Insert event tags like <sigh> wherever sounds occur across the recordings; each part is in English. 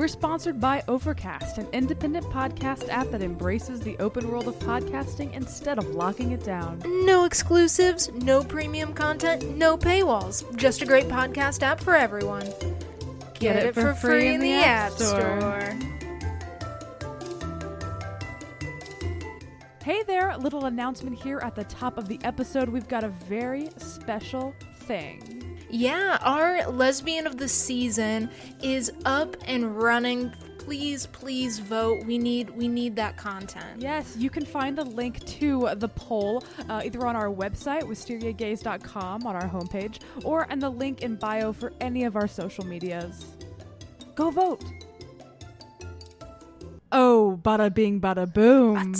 We're sponsored by Overcast, an independent podcast app that embraces the open world of podcasting instead of locking it down. No exclusives, no premium content, no paywalls. Just a great podcast app for everyone. Get, it, for free in the App Store. Hey there, little announcement here at the top of the episode. We've got a very special thing. Yeah, our lesbian of the season is up and running. Please, please vote. We need we need that content. Yes, you can find the link to the poll uh, either on our website, wisteriagaze.com, on our homepage, or in the link in bio for any of our social medias. Go vote. Oh, bada bing, bada boom.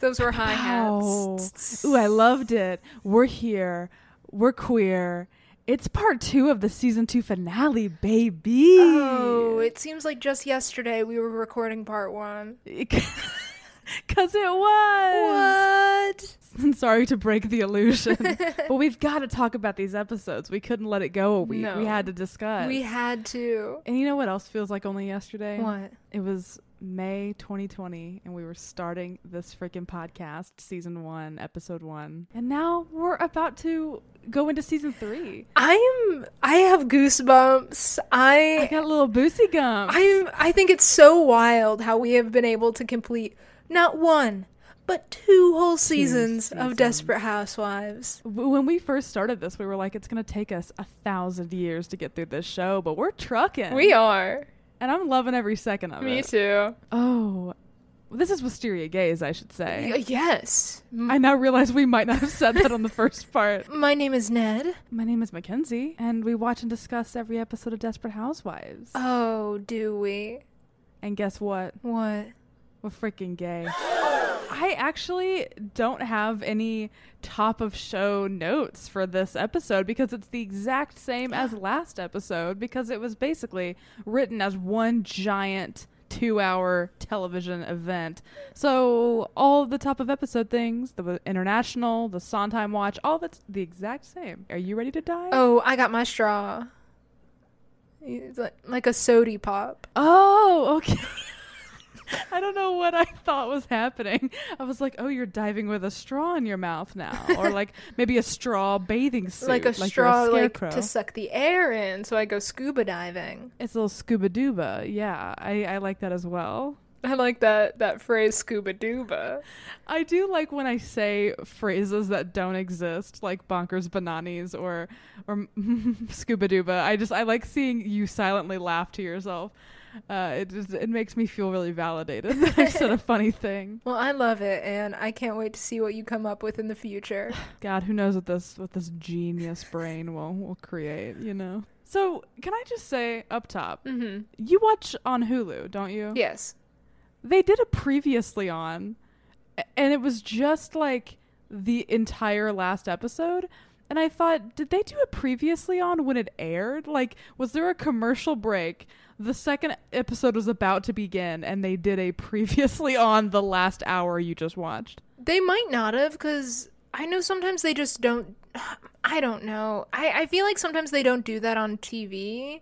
Those were high hats. Ooh, I loved it. We're here. We're queer. It's part two of the season two finale, baby. Oh, it seems like just yesterday we were recording part one. <laughs> Because it was. What? I'm <laughs> sorry to break the illusion. <laughs> but we've got to talk about these episodes. We couldn't let it go a week. No. We had to discuss. We had to. and you know what else feels like only yesterday? What? It was May 2020, and we were starting this freaking podcast, season one, episode one. And now we're about to go into season three. I am. I have goosebumps. I I. got a little boosy gum. I'm. I think it's so wild how we have been able to complete not one, but two whole seasons, seasons. of Desperate Housewives. when we first started this, we were like, it's going to take us a thousand years to get through this show, but we're trucking. We are. And I'm loving every second of Me it. Me too. Oh, this is Wisteria Gaze, I should say. Y- yes. M- I now realize we might not have said that on the first <laughs> part. My name is Ned. My name is Mackenzie, and we watch and discuss every episode of Desperate Housewives. Oh, do we? and guess what? What? We're freaking gay. <gasps> I actually don't have any top of show notes for this episode because it's the exact same as <gasps> last episode because it was basically written as one giant two hour television event. So all the top of episode things, the international, the Sondheim watch, all of it's the exact same. Are you ready to die? Oh, I got my straw. It's like, like a sody pop. Oh, okay. <laughs> <laughs> I don't know what I thought was happening. I was like, "Oh, you're diving with a straw in your mouth now, or <laughs> like maybe a straw bathing suit, like a you're straw like scarecrow. to suck the air in so I go scuba diving. It's a little scuba duba. Yeah, I, I like that as well. I like that that phrase scuba duba. I do like when I say phrases that don't exist, like bonkers bananas or or <laughs> scuba duba. I just I like seeing you silently laugh to yourself. Uh, it just it makes me feel really validated <laughs> that I said a <laughs> funny thing. Well, I love it and I can't wait to see what you come up with in the future. <sighs> God, who knows what this what this genius brain will will create, you know? So, can I just say up top, mhm. you watch on Hulu, don't you? Yes. They did a previously on, and it was just like the entire last episode. And I thought, did they do a previously on when it aired? Like, was there a commercial break? The second episode was about to begin, and they did a <laughs> previously on the last hour you just watched. They might not have cuz I know sometimes they just don't <sighs> I don't know. I I feel like sometimes they don't do that on TV.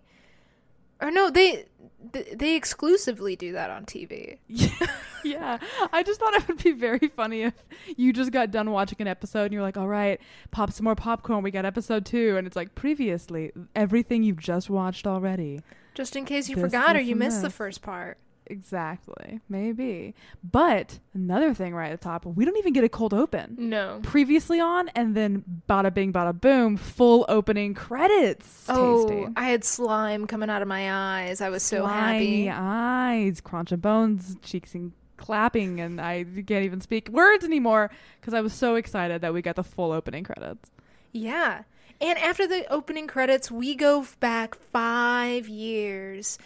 Or no, they they exclusively do that on TV. <laughs> yeah, I just thought it would be very funny if you just got done watching an episode and you're like, all right, pop some more popcorn. We got episode two. And it's like, previously, everything you've just watched already. Just in case you This, forgot or you missed the first part. Exactly. Maybe. But another thing right at the top, we don't even get a cold open. No. Previously on, and then bada bing, bada boom, full opening credits. Oh, Tasty. I had slime coming out of my eyes. I was so Slimy happy. eyes, crunch of bones, cheeks and clapping, and I can't even speak words anymore because I was so excited that we got the full opening credits. Yeah. And after the opening credits, we go back five years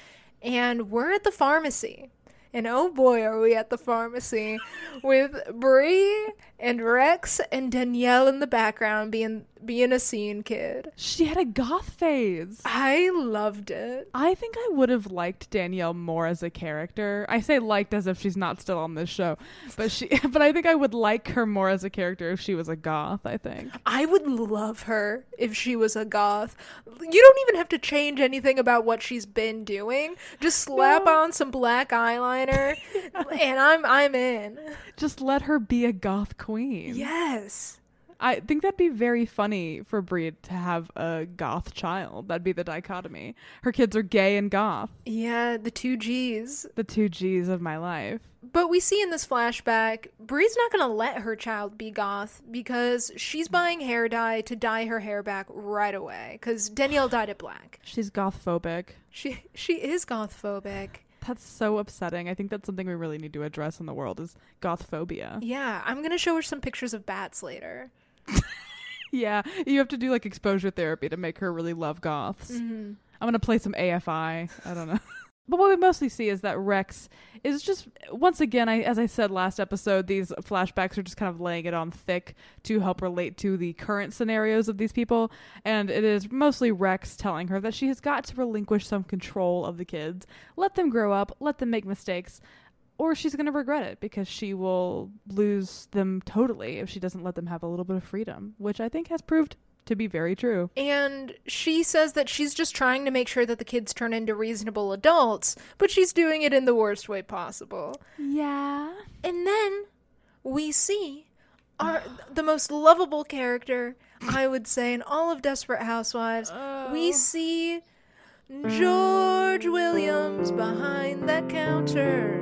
and we're at the pharmacy. And oh boy, are we at the pharmacy with Bree and Rex and Danielle in the background being being a scene kid. She had a goth phase. I loved it. I think I would have liked Danielle more as a character. I say liked as if she's not still on this show, but she. <laughs> But I think I would like her more as a character if she was a goth. I think. I would love her if she was a goth. You don't even have to change anything about what she's been doing. Just slap No. on some black eyeliner, <laughs> and I'm I'm in. Just let her be a goth queen. Yes. I think that'd be very funny for Bree to have a goth child. That'd be the dichotomy. Her kids are gay and goth. Yeah, the two G's. The two G's of my life. But we see in this flashback, Bree's not going to let her child be goth because she's buying hair dye to dye her hair back right away because Danielle dyed it black. <sighs> She's goth phobic. She she is goth phobic. That's so upsetting. I think that's something we really need to address in the world is goth phobia. Yeah, I'm going to show her some pictures of bats later. <laughs> Yeah, you have to do like exposure therapy to make her really love goths. Mhm. I'm gonna play some AFI. I don't know. <laughs> but what we mostly see is that Rex is just once again, I as I said last episode, these flashbacks are just kind of laying it on thick to help relate to the current scenarios of these people. And it is mostly Rex telling her that she has got to relinquish some control of the kids, let them grow up, let them make mistakes. Or she's going to regret it because she will lose them totally if she doesn't let them have a little bit of freedom, which I think has proved to be very true. And she says that she's just trying to make sure that the kids turn into reasonable adults, but she's doing it in the worst way possible. Yeah. And then we see our the most lovable character I would say in all of Desperate Housewives. We oh. see George Williams behind that counter.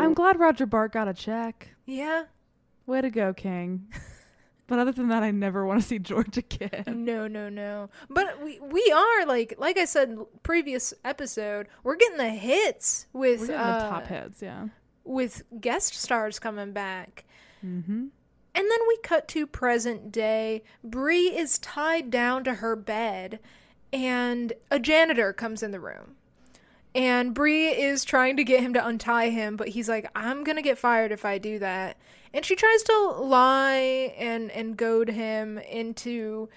I'm glad Roger Bart got a check. Yeah. Way to go, King. <laughs> but other than that, I never want to see George <laughs> again. No, no, no. But we we are like like I said previous episode, we're getting the hits with We're getting uh, the top hits, yeah. with guest stars coming back. Mm-hmm. And then we cut to present day. Bree is tied down to her bed, and a janitor comes in the room. And Bree is trying to get him to untie him, but he's like, I'm gonna get fired if I do that. And she tries to lie and, and goad him into,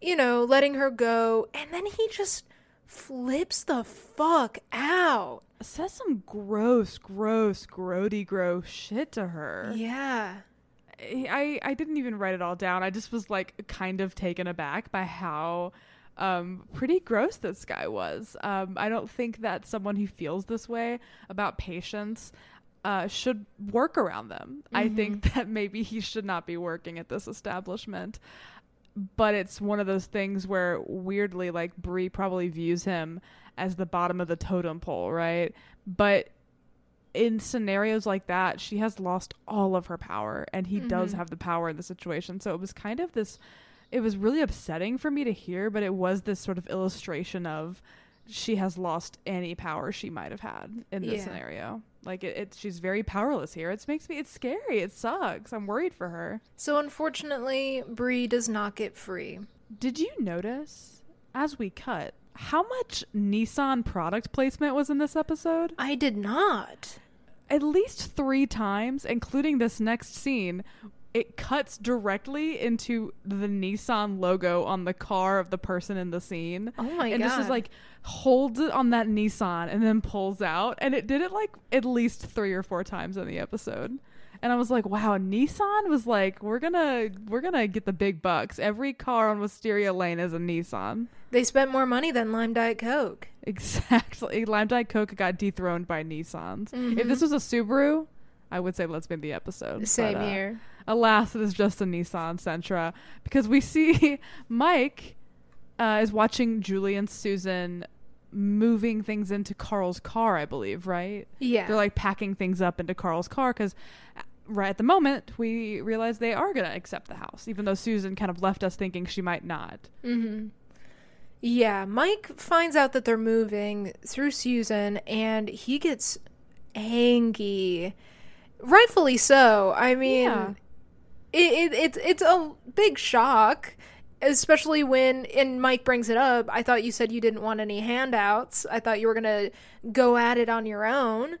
you know, letting her go. And then he just flips the fuck out. Says some gross, gross, grody, gross shit to her. Yeah. I, I didn't even write it all down. I just was like kind of taken aback by how um, pretty gross this guy was. Um, I don't think that someone who feels this way about patients uh, should work around them. I think that maybe he should not be working at this establishment. But it's one of those things where weirdly, like Bree probably views him as the bottom of the totem pole, right? But in scenarios like that, she has lost all of her power, and he does have the power in the situation. So it was kind of this. It was really upsetting for me to hear, but it was this sort of illustration of she has lost any power she might have had in this Yeah. scenario. Like it, it, she's very powerless here. It makes me. It's scary. It sucks. I'm worried for her. So unfortunately, Bree does not get free. Did you notice as we cut how much Nissan product placement was in this episode? I did not. at least three times, including this next scene, it cuts directly into the Nissan logo on the car of the person in the scene. Oh my and just is like holds it on that Nissan and then pulls out. And it did it like at least three or four times in the episode. And I was like, wow, Nissan was like, we're gonna we're gonna get the big bucks. Every car on Wisteria Lane is a Nissan. They spent more money than Lime Diet Coke. Exactly. <laughs> Lime Diet Coke got dethroned by Nissans. If this was a Subaru, I would say let's make the episode. Same But, uh, here. Alas, it is just a Nissan Sentra because we see <laughs> Mike uh, is watching Julie and Susan moving things into Karl's car, I believe, right? Yeah. They're like packing things up into Karl's car because right at the moment we realize they are going to accept the house, even though Susan kind of left us thinking she might not. Mm-hmm. Yeah, Mike finds out that they're moving through Susan and he gets angry. Rightfully so. I mean, Yeah. It, it, it's it's a big shock, especially when and Mike brings it up. I thought you said you didn't want any handouts. I thought you were gonna go at it on your own,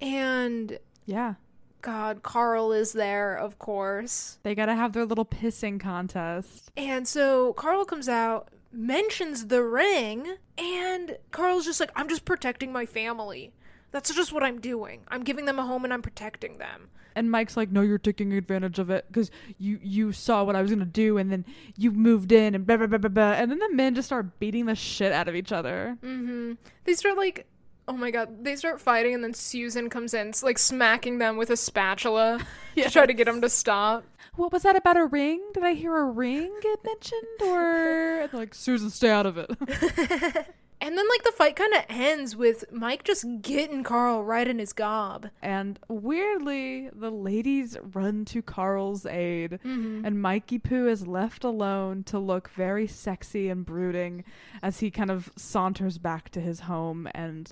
and Yeah. God, Karl is there, of course. They gotta have their little pissing contest. And so Karl comes out, mentions the ring, and Karl's just like, I'm just protecting my family. That's just what I'm doing. I'm giving them a home and I'm protecting them. And Mike's like, "No, you're taking advantage of it because you you saw what I was gonna do, and then you moved in, and blah blah blah blah blah." And then the men just start beating the shit out of each other. Mm-hmm. They start like, oh my god, they start fighting, and then Susan comes in, like smacking them with a spatula <laughs> to try to get them to stop. What was that about a ring? Did I hear a ring get mentioned? Or <laughs> like, Susan, stay out of it. <laughs> And then like the fight kind of ends with Mike just getting Karl right in his gob. and weirdly, the ladies run to Karl's aid, and Mikey Poo is left alone to look very sexy and brooding as he kind of saunters back to his home. And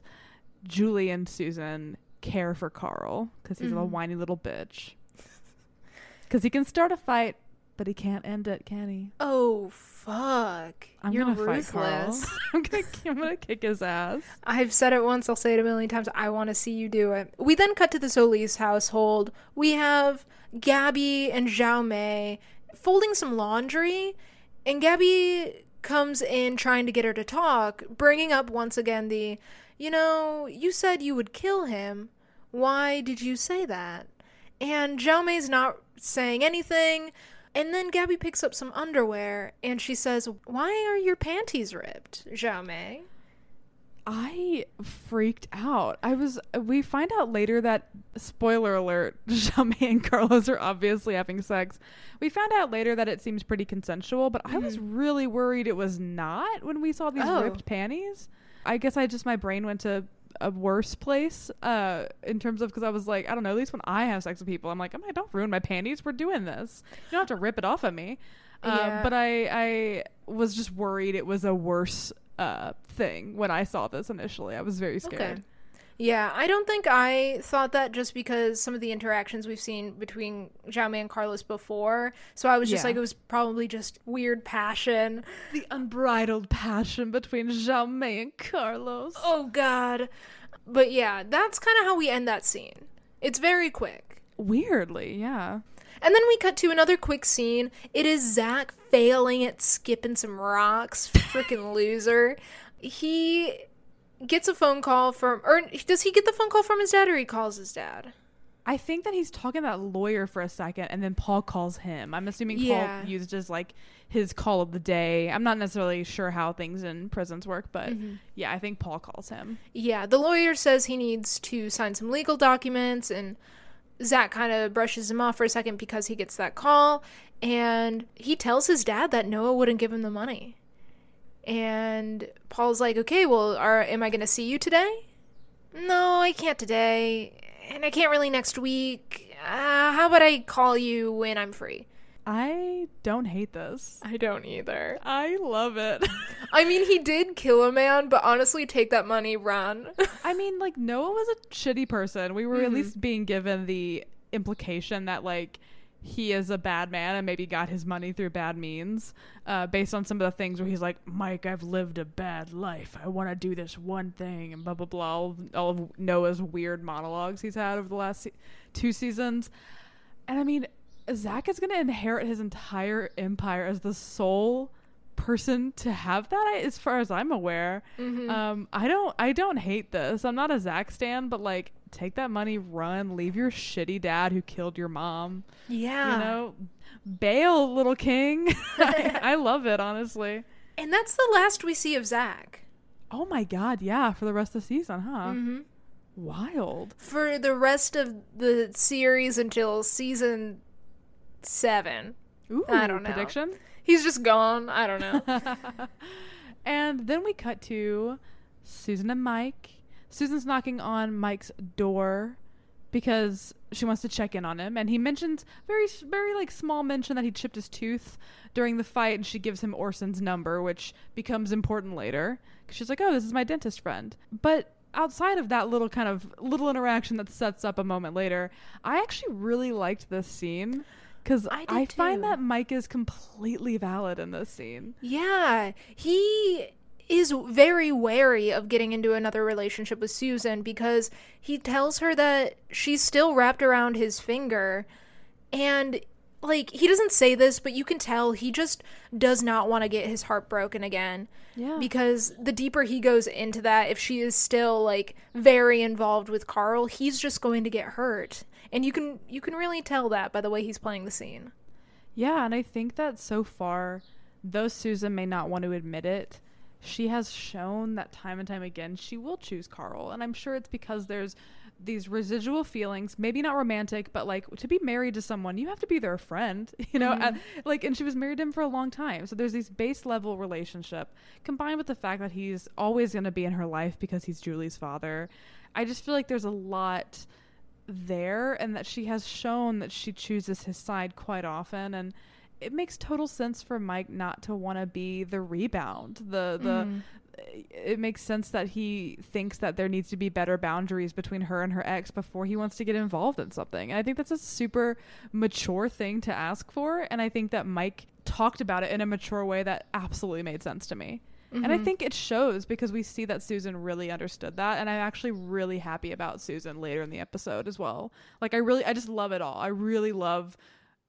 Julie and Susan care for Karl because he's a Mhm. whiny little bitch. Because he can start a fight, but he can't end it, can he? Oh fuck! I'm You're gonna fight Karl. ruthless. <laughs> I'm gonna <laughs> I'm gonna kick his ass. I've said it once, I'll say it a million times. I want to see you do it. We then cut to the Solis household. We have Gabby and Xiao-Mei folding some laundry, and Gabby comes in trying to get her to talk, bringing up once again the, you know, you said you would kill him. Why did you say that? And Xiao-Mei's not saying anything. And then Gabby picks up some underwear and she says, Why are your panties ripped, Mei? I freaked out. I was. We find out later that spoiler alert: <laughs> Xiao-Mei and Carlos are obviously having sex. We found out later that it seems pretty consensual, but I was mm-hmm. really worried it was not when we saw these Oh. ripped panties. I guess I just my brain went to a worse place uh in terms of because I was like I don't know at least when I have sex with people I'm like oh my don't ruin my panties. We're doing this. You don't have to rip it off of me. Uh, Yeah. but I I was just worried it was a worse uh thing when I saw this initially. I was very scared. Okay. Yeah, I don't think I thought that just because some of the interactions we've seen between Xiao-Mei and Carlos before. So I was just Yeah. like, it was probably just weird passion. the unbridled passion between Xiao-Mei and Carlos Oh, God. But yeah, that's kind of how we end that scene. It's very quick. weirdly yeah And then we cut to another quick scene. It is Zach failing at skipping some rocks. Freaking <laughs> loser. He gets a phone call from, or does he get the phone call from his dad or he calls his dad? I think that he's talking to that lawyer for a second, and then Paul calls him. I'm assuming Yeah. Paul used as like his call of the day. I'm not necessarily sure how things in prisons work, but mm-hmm. yeah, I think Paul calls him. Yeah, the lawyer says he needs to sign some legal documents, and Zach kind of brushes him off for a second because he gets that call, and he tells his dad that Noah wouldn't give him the money. And Paul's like, "Okay, well, are am I going to see you today?" "No, I can't today, and I can't really next week. Uh, how about I call you when I'm free?" I don't hate this. I don't either. I love it. I mean, he did kill a man, but honestly, take that money, run. I mean, like Noah was a shitty person. We were at least being given the implication that like he is a bad man and maybe got his money through bad means, uh, based on some of the things where he's like, Mike, I've lived a bad life. I want to do this one thing, and blah blah blah. All of, all of Noah's weird monologues he's had over the last se- two seasons, and I mean, Zach is going to inherit his entire empire as the sole person to have that as far as i'm aware um i don't i don't hate this i'm not a zach stan but like take that money run leave your shitty dad who killed your mom yeah. you know bail little king <laughs> I, I love it honestly And that's the last we see of Zach. oh my god yeah for the rest of the season huh Mm-hmm. wild For the rest of the series until season seven. Ooh, I don't know. prediction He's just gone. I don't know. <laughs> and then we cut to Susan and Mike. Susan's knocking on Mike's door because she wants to check in on him, and he mentions very, very like small mention that he chipped his tooth during the fight, and she gives him Orson's number, which becomes important later. 'Cause she's like, "Oh, this is my dentist friend," but. Outside of that little kind of little interaction that sets up a moment later, I actually really liked this scene because I I, find that Mike is completely valid in this scene. yeah. He is very wary of getting into another relationship with Susan because he tells her that she's still wrapped around his finger. And like he doesn't say this but you can tell he just does not want to get his heart broken again. Yeah. because the deeper he goes into that if she is still like very involved with Karl he's just going to get hurt. And you can you can really tell that by the way he's playing the scene. Yeah, and I think that so far, though Susan may not want to admit it, she has shown that time and time again she will choose Karl. And I'm sure it's because there's these residual feelings, maybe not romantic, but like to be married to someone, you have to be their friend, <laughs> you know? Mm-hmm. And, like, and she was married to him for a long time. So there's these base level relationship combined with the fact that he's always going to be in her life because he's Julie's father. I just feel like there's a lot there and that she has shown that she chooses his side quite often and it makes total sense for Mike not to want to be the rebound the the mm. it makes sense that he thinks that there needs to be better boundaries between her and her ex before he wants to get involved in something. And I think that's a super mature thing to ask for. And I think that Mike talked about it in a mature way that absolutely made sense to me. And I mm-hmm. think it shows because we see that Susan really understood that. And I'm actually really happy about Susan later in the episode as well. Like, I really, I just love it all. I really love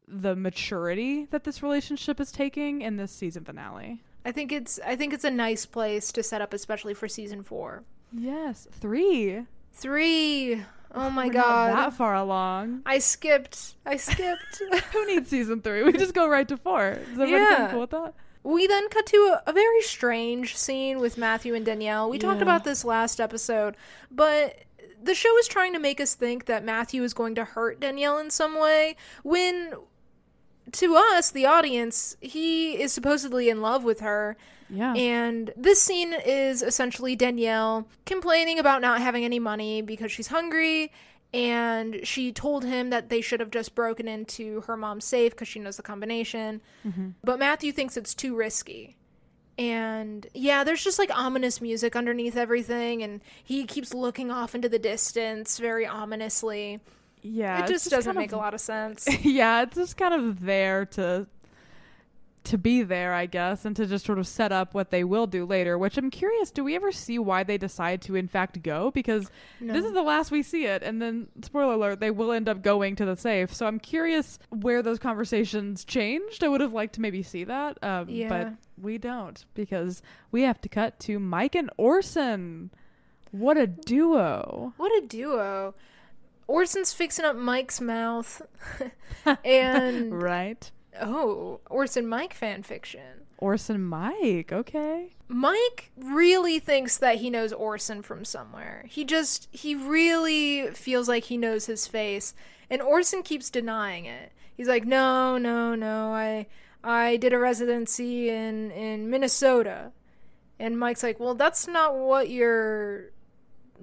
the maturity that this relationship is taking in this season finale. I think it's I think it's a nice place to set up especially for season 4 Yes, three. 3 Oh my We're god. not that far along. I skipped. I skipped. <laughs> Who needs season three? We just go right to four. Is everybody Yeah. cool with that? we then cut to a, a very strange scene with Matthew and Danielle. We talked about this last episode, but the show is trying to make us think that Matthew is going to hurt Danielle in some way when to us, the audience, he is supposedly in love with her. Yeah. And this scene is essentially Danielle complaining about not having any money because she's hungry. And she told him that they should have just broken into her mom's safe because she knows the combination. Mm-hmm. But Matthew thinks it's too risky. And yeah, there's just like ominous music underneath everything. And he keeps looking off into the distance very ominously. Yeah. it it's just doesn't make of- a lot of sense. <laughs> yeah, it's just kind of there to to be there, I guess, and to just sort of set up what they will do later, which I'm curious, do we ever see why they decide to in fact go? Because this is the last we see it, and then spoiler alert, they will end up going to the safe. So I'm curious where those conversations changed. I would have liked to maybe see that. Um Yeah. but we don't because we have to cut to Mike and Orson. What a duo. What a duo. Orson's fixing up Mike's mouth. <laughs> and Right? oh, Orson Mike fan fiction. Orson Mike, okay. Mike really thinks that he knows Orson from somewhere. He just he really feels like he knows his face and Orson keeps denying it. He's like, "No, no, no. I I did a residency in in Minnesota." And Mike's like, "Well, that's not what your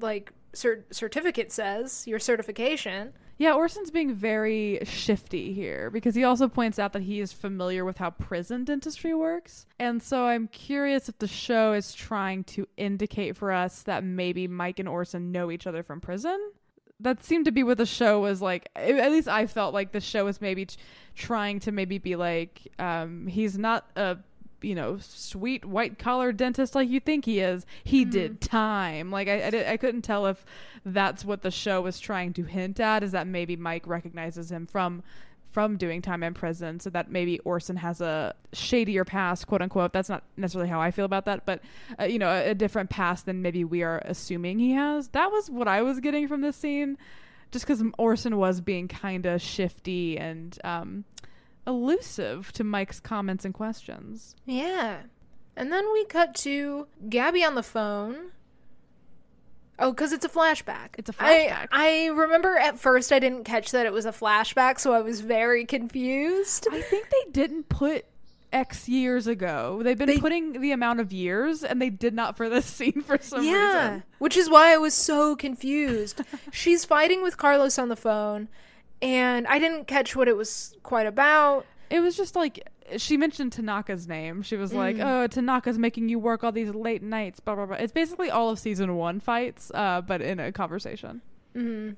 like cert- certificate says, your certification." Yeah, Orson's being very shifty here because he also points out that he is familiar with how prison dentistry works. And so I'm curious if the show is trying to indicate for us that maybe Mike and Orson know each other from prison. That seemed to be what the show was like. At least I felt like the show was maybe t- trying to maybe be like, um, he's not a you know sweet white collar dentist like you think he is. He did time. Like I, I, I couldn't tell if that's what the show was trying to hint at. Is that maybe Mike recognizes him from from doing time in prison, so that maybe Orson has a shadier past, quote unquote. That's not necessarily how I feel about that, but uh, you know, a, a different past than maybe we are assuming he has. That was what I was getting from this scene, just because Orson was being kind of shifty and um, elusive to Mike's comments and questions. Yeah. And then we cut to Gabby on the phone. Oh, because it's a flashback. It's a flashback. I, remember at first I didn't catch that it was a flashback, so I was very confused. I think they didn't put X years ago. They've been They- putting the amount of years, and they did not for this <laughs> scene for some yeah. reason. Which is why I was so confused. <laughs> She's fighting with Carlos on the phone, and I didn't catch what it was quite about. It was just like she mentioned Tanaka's name. She was like, Mm. "Oh, Tanaka's making you work all these late nights." Blah blah blah. It's basically all of season one fights, uh, but in a conversation. Mm-hmm.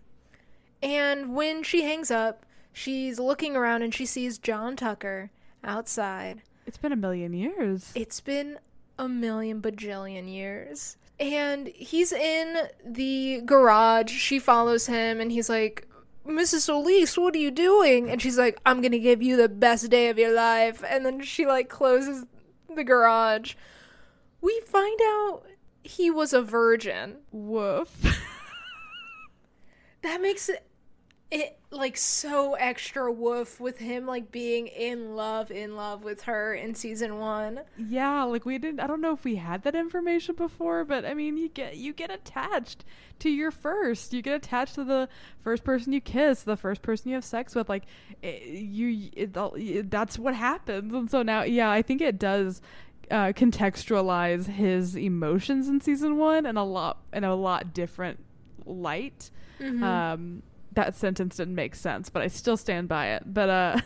And when she hangs up, she's looking around and she sees John Tucker outside. It's been a million years. It's been a million bajillion years. And he's in the garage. She follows him, and he's like, Mrs. Solis, what are you doing? And she's like, I'm gonna give you the best day of your life. And then she like closes the garage. We find out he was a virgin. Woof. <laughs> That makes it it like so extra woof with him like being in love in love with her in season 1. yeah, like we didn't I don't know if we had that information before, but I mean, you get you get attached to your first. You get attached to the first person you kiss, the first person you have sex with like it, you it, it, that's what happens. And so now yeah, I think it does uh, contextualize his emotions in season 1 in a lot in a lot different light. Mm-hmm. Um, that sentence didn't make sense, but I still stand by it. But uh,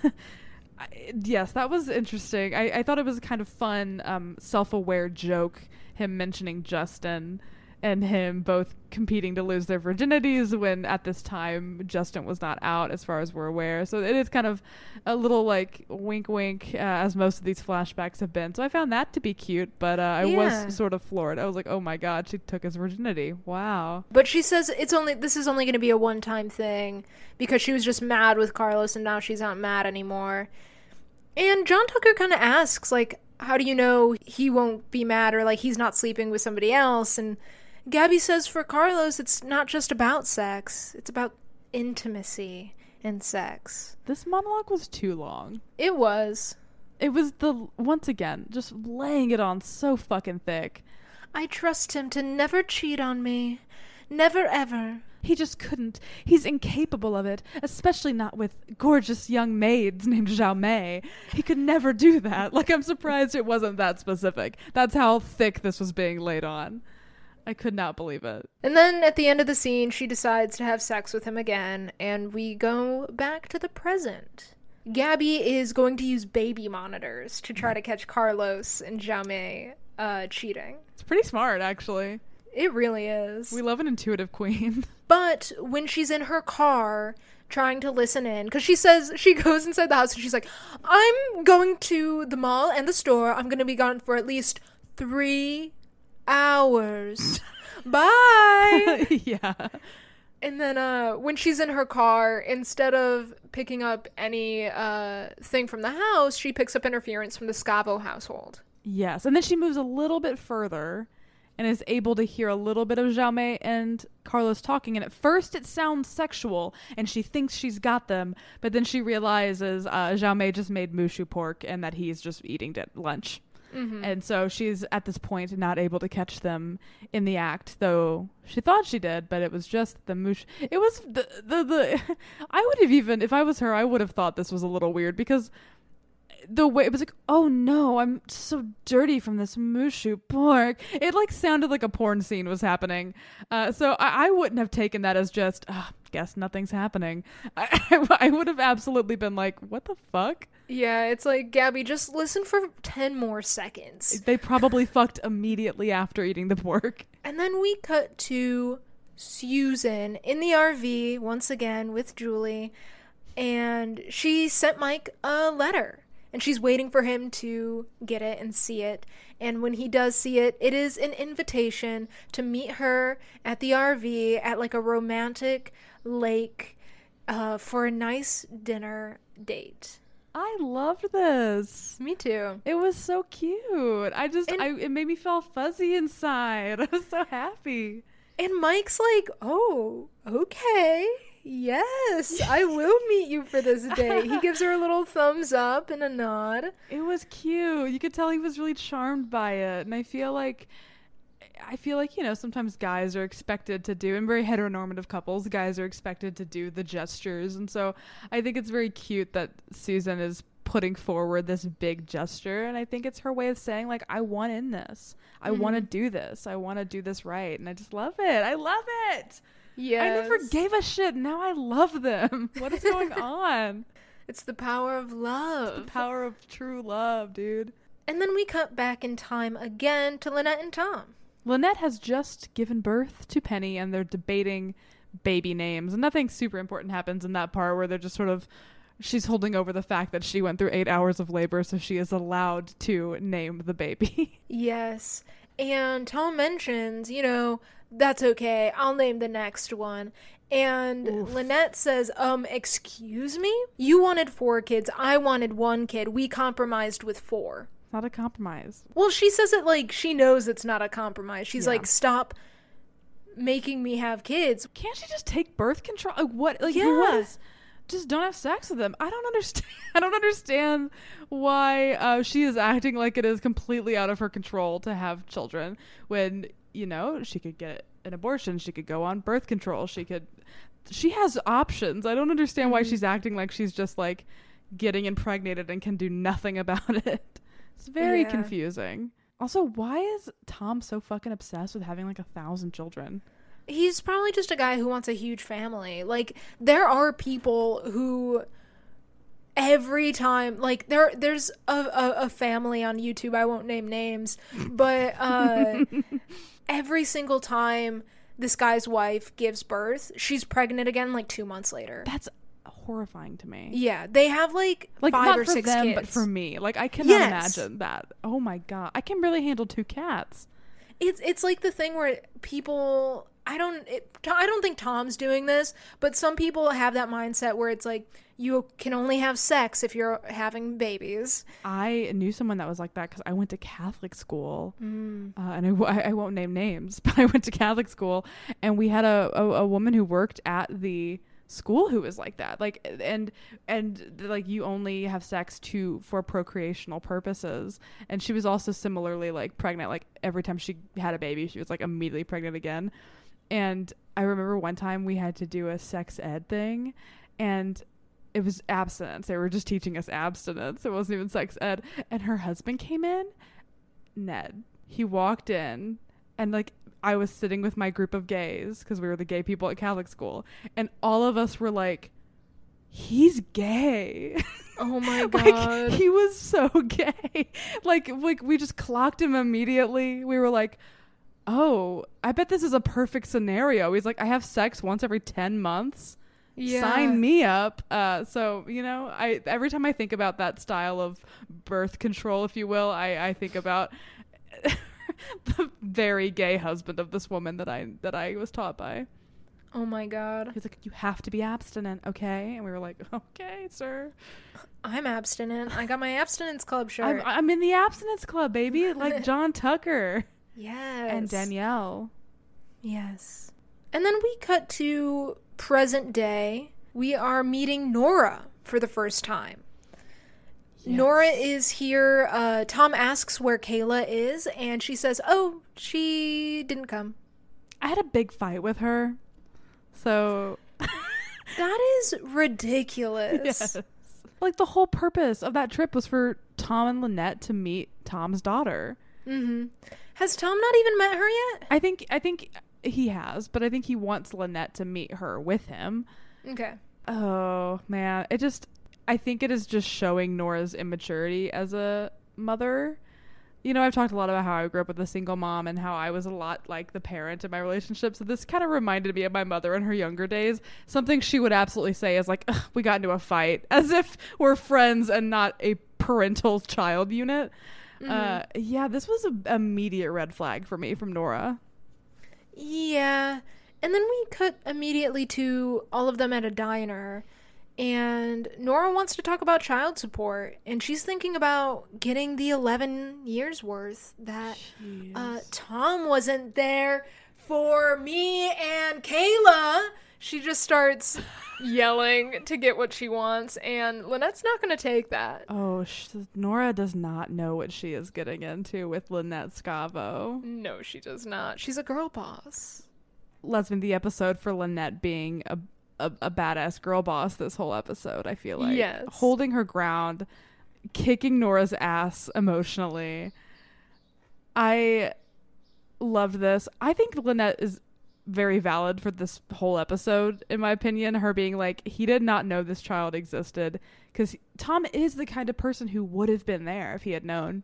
<laughs> yes, that was interesting. I, I thought it was a kind of fun, um, self-aware joke. Him mentioning Justin and him both competing to lose their virginities when at this time Justin was not out, as far as we're aware. So it is kind of a little like wink, wink, uh, as most of these flashbacks have been. So I found that to be cute, but uh, I Yeah. was sort of floored. I was like, oh my god, she took his virginity. Wow. But she says it's only this is only going to be a one-time thing because she was just mad with Carlos and now she's not mad anymore. And John Tucker kind of asks like how do you know he won't be mad or like he's not sleeping with somebody else and Gabby says for Carlos it's not just about sex, it's about intimacy and sex. This monologue was too long. It was. It was the once again just laying it on so fucking thick. I trust him to never cheat on me. Never ever. He just couldn't. He's incapable of it, especially not with gorgeous young maids named Mei. He could never do that. Like I'm surprised it wasn't that specific. That's how thick this was being laid on. I could not believe it. And then at the end of the scene, she decides to have sex with him again, and we go back to the present. Gabby is going to use baby monitors to try to catch Carlos and Xiao-Mei uh, cheating. It's pretty smart, actually. It really is. We love an intuitive queen. <laughs> But when she's in her car trying to listen in, because she says <laughs> she goes inside the house and she's like, I'm going to the mall and the store. I'm going to be gone for at least three hours. <laughs> Bye. <laughs> yeah. And then uh, when she's in her car, instead of picking up any uh, thing from the house, she picks up interference from the Scavo household. Yes, and then she moves a little bit further and is able to hear a little bit of Xiao-Mei and Carlos talking. And at first, it sounds sexual, and she thinks she's got them, but then she realizes uh, Xiao-Mei just made moo shu pork and that he's just eating it lunch. And so she's at this point not able to catch them in the act, though she thought she did, but it was just the mush. It was the the the. <laughs> I would have even if I was her, I would have thought this was a little weird because the way it was like, oh no, I'm so dirty from this moo shu pork. It like sounded like a porn scene was happening. Uh, so I, I wouldn't have taken that as just, ah, guess nothing's happening. <laughs> I, I would have absolutely been like, what the fuck? Yeah, it's like, Gabby, just listen for 10 more seconds. They <laughs> probably fucked immediately after eating the pork. And then we cut to Susan in the RV once again with Julie, and she sent Mike a letter. And she's waiting for him to get it and see it. And when he does see it, it is an invitation to meet her at the RV at like a romantic lake uh, for a nice dinner date. I loved this. Me too. It was so cute. I just, And- I, it made me feel fuzzy inside. <laughs> I was so happy. And Mike's like, oh, okay. Yes, I will <laughs> meet you for this day. He <laughs> gives her a little thumbs up and a nod. It was cute. You could tell he was really charmed by it. And I feel like I feel like, you know, sometimes guys are expected to do in very heteronormative couples, guys are expected to do the gestures. And so I think it's very cute that Susan is putting forward this big gesture and I think it's her way of saying like I want in this. I want to mm-hmm. do this. I want to do this right. And I just love it. I love it. Yeah. I never gave a shit. Now I love them. <laughs> What is going <laughs> on? It's the power of love. It's the power of true love, dude. and then we cut back in time again to Lynette and Tom. Lynette has just given birth to Penny and they're debating baby names. And nothing super important happens in that part where they're just sort of she's holding over the fact that she went through eight hours of labor, so she is allowed to name the baby. <laughs> Yes. And Tom mentions, you know, that's okay. I'll name the next one. And Oof. Lynette says, um, excuse me? You wanted four kids. I wanted one kid. We compromised with four. Not a compromise. Well, she says it like she knows it's not a compromise. She's Yeah. like, stop making me have kids. Can't she just take birth control? Like what? Like Yeah. what is? Just don't have sex with them. I don't understand. <laughs> I don't understand why uh, she is acting like it is completely out of her control to have children when you know she could get an abortion. She could go on birth control. She could. She has options. I don't understand why Mhm. she's acting like she's just like getting impregnated and can do nothing <laughs> about it. It's very Yeah. confusing. Also, why is Tom so fucking obsessed with having like a thousand children? He's probably just a guy who wants a huge family. Like there are people who every time like there there's a, a, a family on YouTube, I won't name names, but uh <laughs> every single time this guy's wife gives birth, she's pregnant again like 2 months later. That's horrifying to me. Yeah, they have like, Like 5 not or for 6 them, kids. but for me. Like I cannot Yes. imagine that. Oh my god, I can really handle two cats. It's it's like the thing where people I don't it, I don't think Tom's doing this, but some people have that mindset where it's like you can only have sex if you're having babies. I knew someone that was like that because I went to Catholic school, Mm. uh, and I, w- I won't name names, <laughs> but I went to Catholic school, and we had a, a, a woman who worked at the school who was like that, like and and like you only have sex to for procreational purposes, and she was also similarly like pregnant, like every time she had a baby, she was like immediately pregnant again, and I remember one time we had to do a sex ed thing, and it was abstinence. They were just teaching us abstinence. It wasn't even sex ed. And her husband came in, Ned. He walked in, and like I was sitting with my group of gays because we were the gay people at Catholic school, and all of us were like, "He's gay." Oh my <laughs> god, like he was so <laughs> gay. Like like we just clocked him immediately. We were like, "Oh, I bet this is a perfect scenario." He's like, "I have sex once every 10 months." sign me up. Uh, so you know, I every time I think about that style of birth control, if you will, I, I think about <laughs> <laughs> the very gay husband of this woman that I that I was taught by. Oh my god. He's like, "You have to be abstinent, okay?" And we were like, <laughs> "Okay, sir." I'm abstinent. I got my <laughs> abstinence club I'm, shirt. I'm in the abstinence club, baby, like John Tucker yes. and Danielle. Yes. And then we cut to present day. We are meeting Nora for the first time. Nora is here. Uh, Tom asks where Kayla is, and she says, "Oh, she didn't come." I had a big fight with her, so <laughs> That is ridiculous. Yes. Like the whole purpose of that trip was for Tom and Lynette to meet Tom's daughter. Mm-hmm. Has Tom not even met her yet? I think I think he has, but I think he wants Lynette to meet her with him. Okay. Oh man, it just I think it is just showing Nora's immaturity as a mother. You know, I've talked a lot about how I grew up with a single mom and how I was a lot like the parent in my relationship. So this kind of reminded me of my mother in her younger days. Something she would absolutely say is like, "Ugh, "We got into a fight," <laughs> as if we're friends and not a parental <laughs> child unit. Uh, yeah, this was a immediate red flag for me from Nora. Yeah. And then we cut immediately to all of them at a diner. And Nora wants to talk about child support. And she's thinking about getting the 11 years worth that uh, Tom wasn't there for me and Kayla. She just starts <laughs> yelling to get what she wants. And Lynette's not going to take that. Oh, sh- Nora does not know what she is getting into with Lynette Scavo. No, she does not. She's a girl boss. Let's be the episode for Lynette being a, a a badass girl boss. This whole episode, I feel like Yes. holding her ground, kicking Nora's ass emotionally. I loved this. I think Lynette is very valid for this whole episode, in my opinion. Her being like, he did not know this child existed because Tom is the kind of person who would have been there if he had known.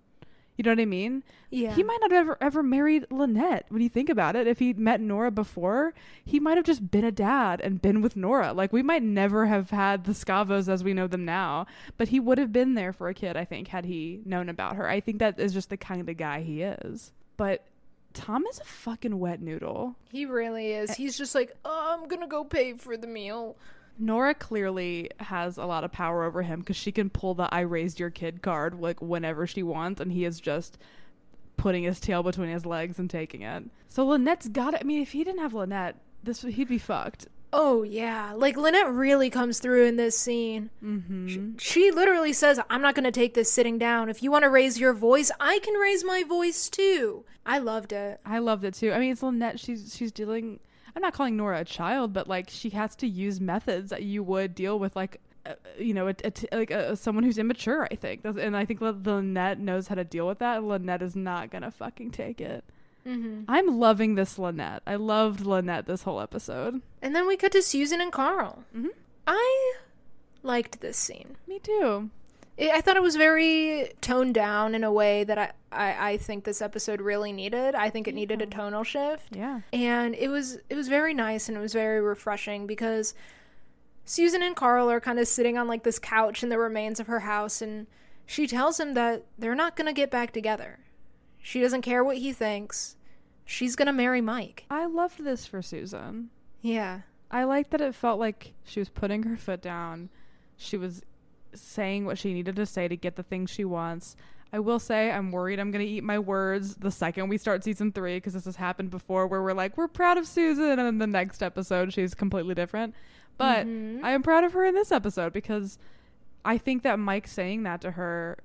You know what I mean? Yeah. He might not have ever ever married Lynette. When you think about it, if he met Nora before, he might have just been a dad and been with Nora. Like we might never have had the Scavos as we know them now, but he would have been there for a kid. I think had he known about her. I think that is just the kind of guy he is. But Tom is a fucking wet noodle. He really is. Eh. He's just like, oh, I'm gonna go pay for the meal. Nora clearly has a lot of power over him because she can pull the "I raised your kid" card like whenever she wants, and he is just putting his tail between his legs and taking it. So Lynette's got it. I mean, if he didn't have Lynette, this he'd be fucked. Oh yeah, like Lynette really comes through in this scene. Mm-hmm. She, she literally says, "I'm not gonna take this sitting down. If you want to raise your voice, I can raise my voice too." I loved it. I loved it too. I mean, it's Lynette. She's she's dealing. I'm not calling Nora a child, but like she has to use methods that you would deal with, like uh, you know, a, a t- like a, someone who's immature. I think, That's- and I think L- Lynette knows how to deal with that. And Lynette is not gonna fucking take it. Mm-hmm. I'm loving this Lynette. I loved Lynette this whole episode. And then we cut to Susan and Karl. Mhm. I liked this scene. Me too. I thought it was very toned down in a way that I, I, I think this episode really needed. I think it needed a tonal shift. Yeah. and it was it was very nice and it was very refreshing because Susan and Karl are kind of sitting on like this couch in the remains of her house and she tells him that they're not going to get back together. She doesn't care what he thinks. She's going to marry Mike. I loved this for Susan. Yeah. I liked that it felt like she was putting her foot down. She was saying what she needed to say to get the things she wants. I will say I'm worried I'm going to eat my words the second we start season 3 because this has happened before where we're like we're proud of Susan and then the next episode she's completely different. But Mhm. I am proud of her in this episode because I think that Mike saying that to her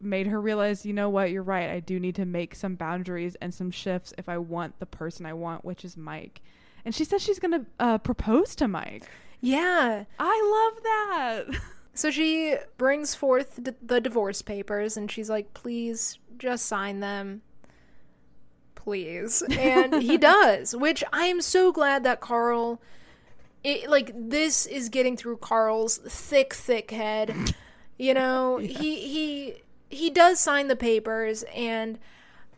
made her realize, you know what, you're right. I do need to make some boundaries and some shifts if I want the person I want, which is Mike. And she says she's going to uh, propose to Mike. Yeah. I love that. <laughs> So she brings forth d- the divorce papers and she's like, please just sign them. Please. <laughs> And he does, which I am so glad that Karl. It, like this is getting through Karl's thick, thick head. You know, <laughs> he he he does sign the papers, and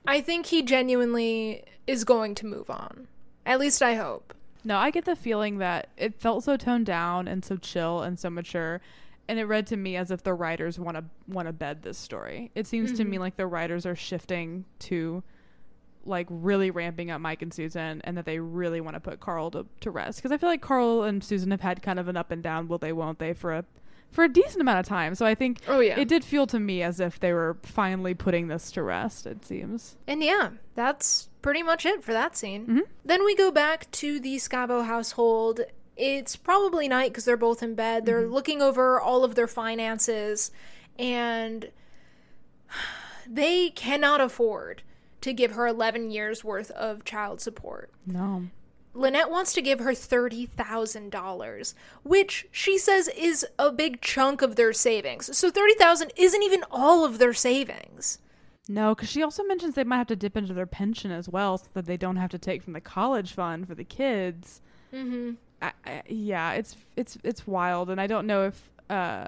I think he genuinely is going to move on. At least I hope. no, I get the feeling that it felt so toned down and so chill and so mature. And it read to me as if the writers want to want to bed this story. It seems to me like the writers are shifting to like really ramping up Mike and Susan and that they really want to put Karl to, to rest because I feel like Karl and Susan have had kind of an up and down will they won't they for a for a decent amount of time. So I think Oh yeah. it did feel to me as if they were finally putting this to rest, it seems. And yeah, that's pretty much it for that scene. Mhm. Then we go back to the Scavo household. It's probably night because they're both in bed. They're looking over all of their finances, and <sighs> they cannot afford to give her 11 years worth of child support. No. Lynette wants to give her $30,000, which she says is a big chunk of their savings. So 30,000 isn't even all of their savings. No, because she also mentions they might have to dip into their pension as well, so that they don't have to take from the college fund for the kids. Mhm. I, yeah, it's it's it's wild, and I don't know if uh,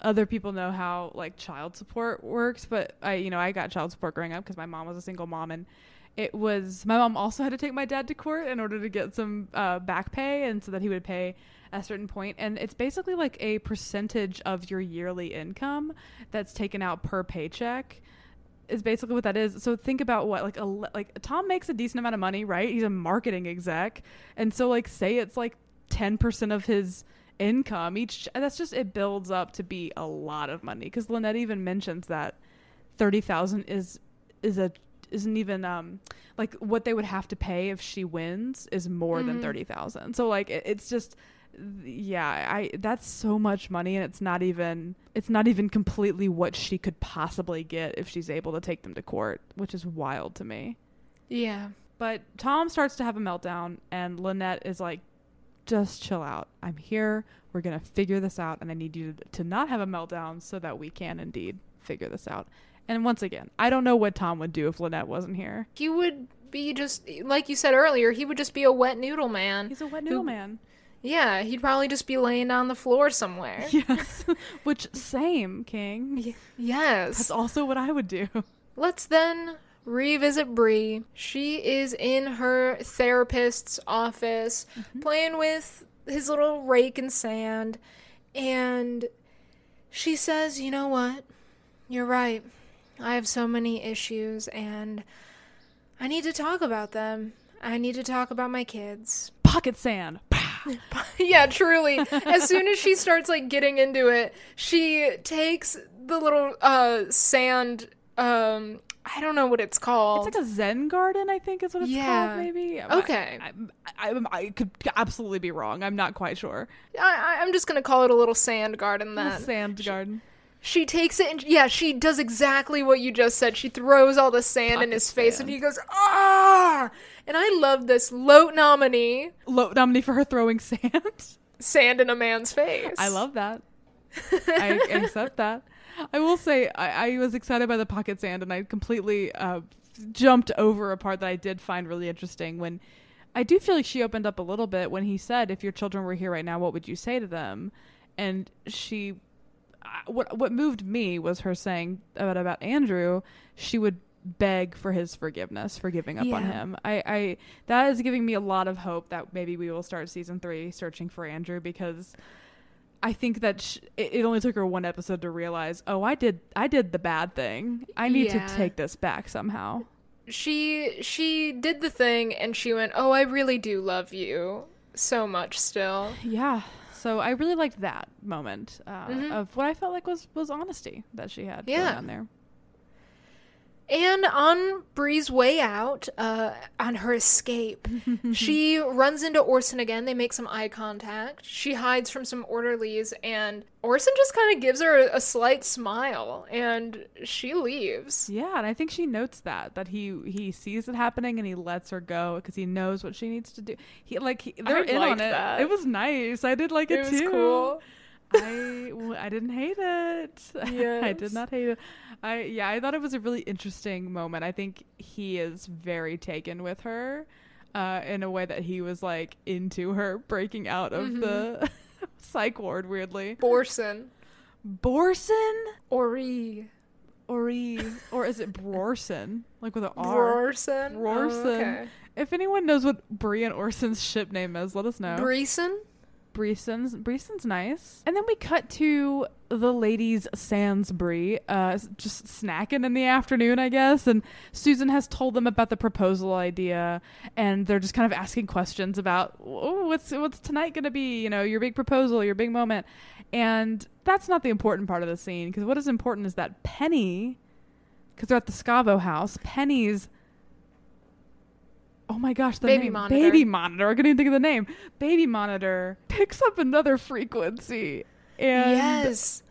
other people know how like child support works, but I you know I got child support growing up because my mom was a single mom, and it was my mom also had to take my dad to court in order to get some uh, back pay, and so that he would pay a certain point, and it's basically like a percentage of your yearly income that's taken out per paycheck is basically what that is. So think about what like a like Tom makes a decent amount of money, right? He's a marketing exec, and so like say it's like ten percent of his income each. That's just it builds up to be a lot of money because Lynette even mentions that thirty thousand is is a isn't even um like what they would have to pay if she wins is more than Mhm. thirty thousand. So like it, it's just yeah i that's so much money and it's not even it's not even completely what she could possibly get if she's able to take them to court which is wild to me. Yeah. but tom starts to have a meltdown and lynette is like just chill out. I'm here. We're gonna figure this out and i need you to, to not have a meltdown so that we can indeed figure this out. And once again i don't know what tom would do if lynette wasn't here. He would be just like you said earlier, he would just be a wet noodle man. he's a wet noodle man Yeah, he'd probably just be laying on the floor somewhere. <laughs> yes which same king Y- yes. That's also what I would do. Let's then revisit Bree. She is in her therapist's office mm-hmm. playing with his little rake and sand and she says, "You know what? You're right. I have so many issues and I need to talk about them. I need to talk about my kids." Pocket sand. <laughs> yeah, truly. As soon as she starts like getting into it, she takes the little uh sand um I don't know what it's called. It's like a Zen garden, I think is what it's Yeah. called. Maybe. Okay. I, I, I, could absolutely be wrong. I'm not quite sure. I, I- I'm just gonna call it a little sand garden A then. sand garden. She takes it and yeah, she does exactly what you just said. She throws all the sand in Pocket his face sand. and he goes, ah! And I love this Lote nominee, Low nominee for her throwing sand. sand in a man's face. I love that. <laughs> I accept that. I will say I, I was excited by the pocket sand, and I completely uh, jumped over a part that I did find really interesting. When I do feel like she opened up a little bit when he said, "If your children were here right now, what would you say to them?" And she, what what moved me was her saying about about Andrew. She would beg for his forgiveness for giving up on him. I, I that is giving me a lot of hope that maybe we will start season three searching for Andrew because I think that sh- it, only took her one episode to realize, oh, I did I did the bad thing. I need Yeah. to take this back somehow. She she did the thing and she went, "Oh, I really do love you so much still." Yeah. So I really liked that moment uh, Mhm. of what I felt like was was honesty that she had Yeah. going on there. And on Bree's way out, uh, on her escape, <laughs> she runs into Orson again. They make some eye contact. She hides from some orderlies, and Orson just kind of gives her a, a slight smile, and she leaves. Yeah, and I think she notes that that he he sees it happening and he lets her go because he knows what she needs to do. He like he, they're I in on it. that. It was nice. I did like it, It was too. cool. I I didn't hate it. <laughs> I did not hate it. I yeah, I thought it was a really interesting moment. I think he is very taken with her, uh, in a way that he was like into her breaking out of the <laughs> psych ward. Weirdly, Borson. Borson, Ori. Ori, or is it Brorson? Like with an R. Brorson. Brorson. Oh, okay. If anyone knows what Bree and Orson's ship name is, let us know. Breeson? Breeson's Breeson's nice. And then we cut to the ladies sans Bree, uh, just snacking in the afternoon, I guess. And Susan has told them about the proposal idea, and they're just kind of asking questions about oh, what's what's tonight gonna be, you know, your big proposal, your big moment. And that's not the important part of the scene because what is important is that Penny, because they're at the Scavo house, Penny's Oh my gosh, the Baby name. monitor. Baby monitor. I couldn't even think of the name. Baby monitor picks up another frequency. And yes.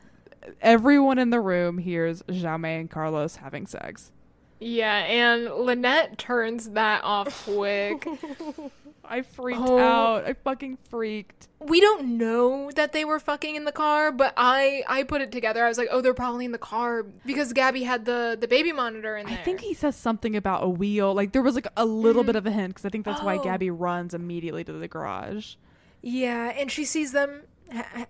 everyone in the room hears Xiao-Mei and Carlos having sex. Yeah, and Lynette turns that off quick. <laughs> I freaked Oh. out. I fucking freaked. we don't know that they were fucking in the car, but I I put it together. I was like, oh, they're probably in the car because Gabby had the the baby monitor in there. I think he says something about a wheel. Like there was like a little bit mm-hmm. of a hint because I think that's why Oh. Gabby runs immediately to the garage. yeah, and she sees them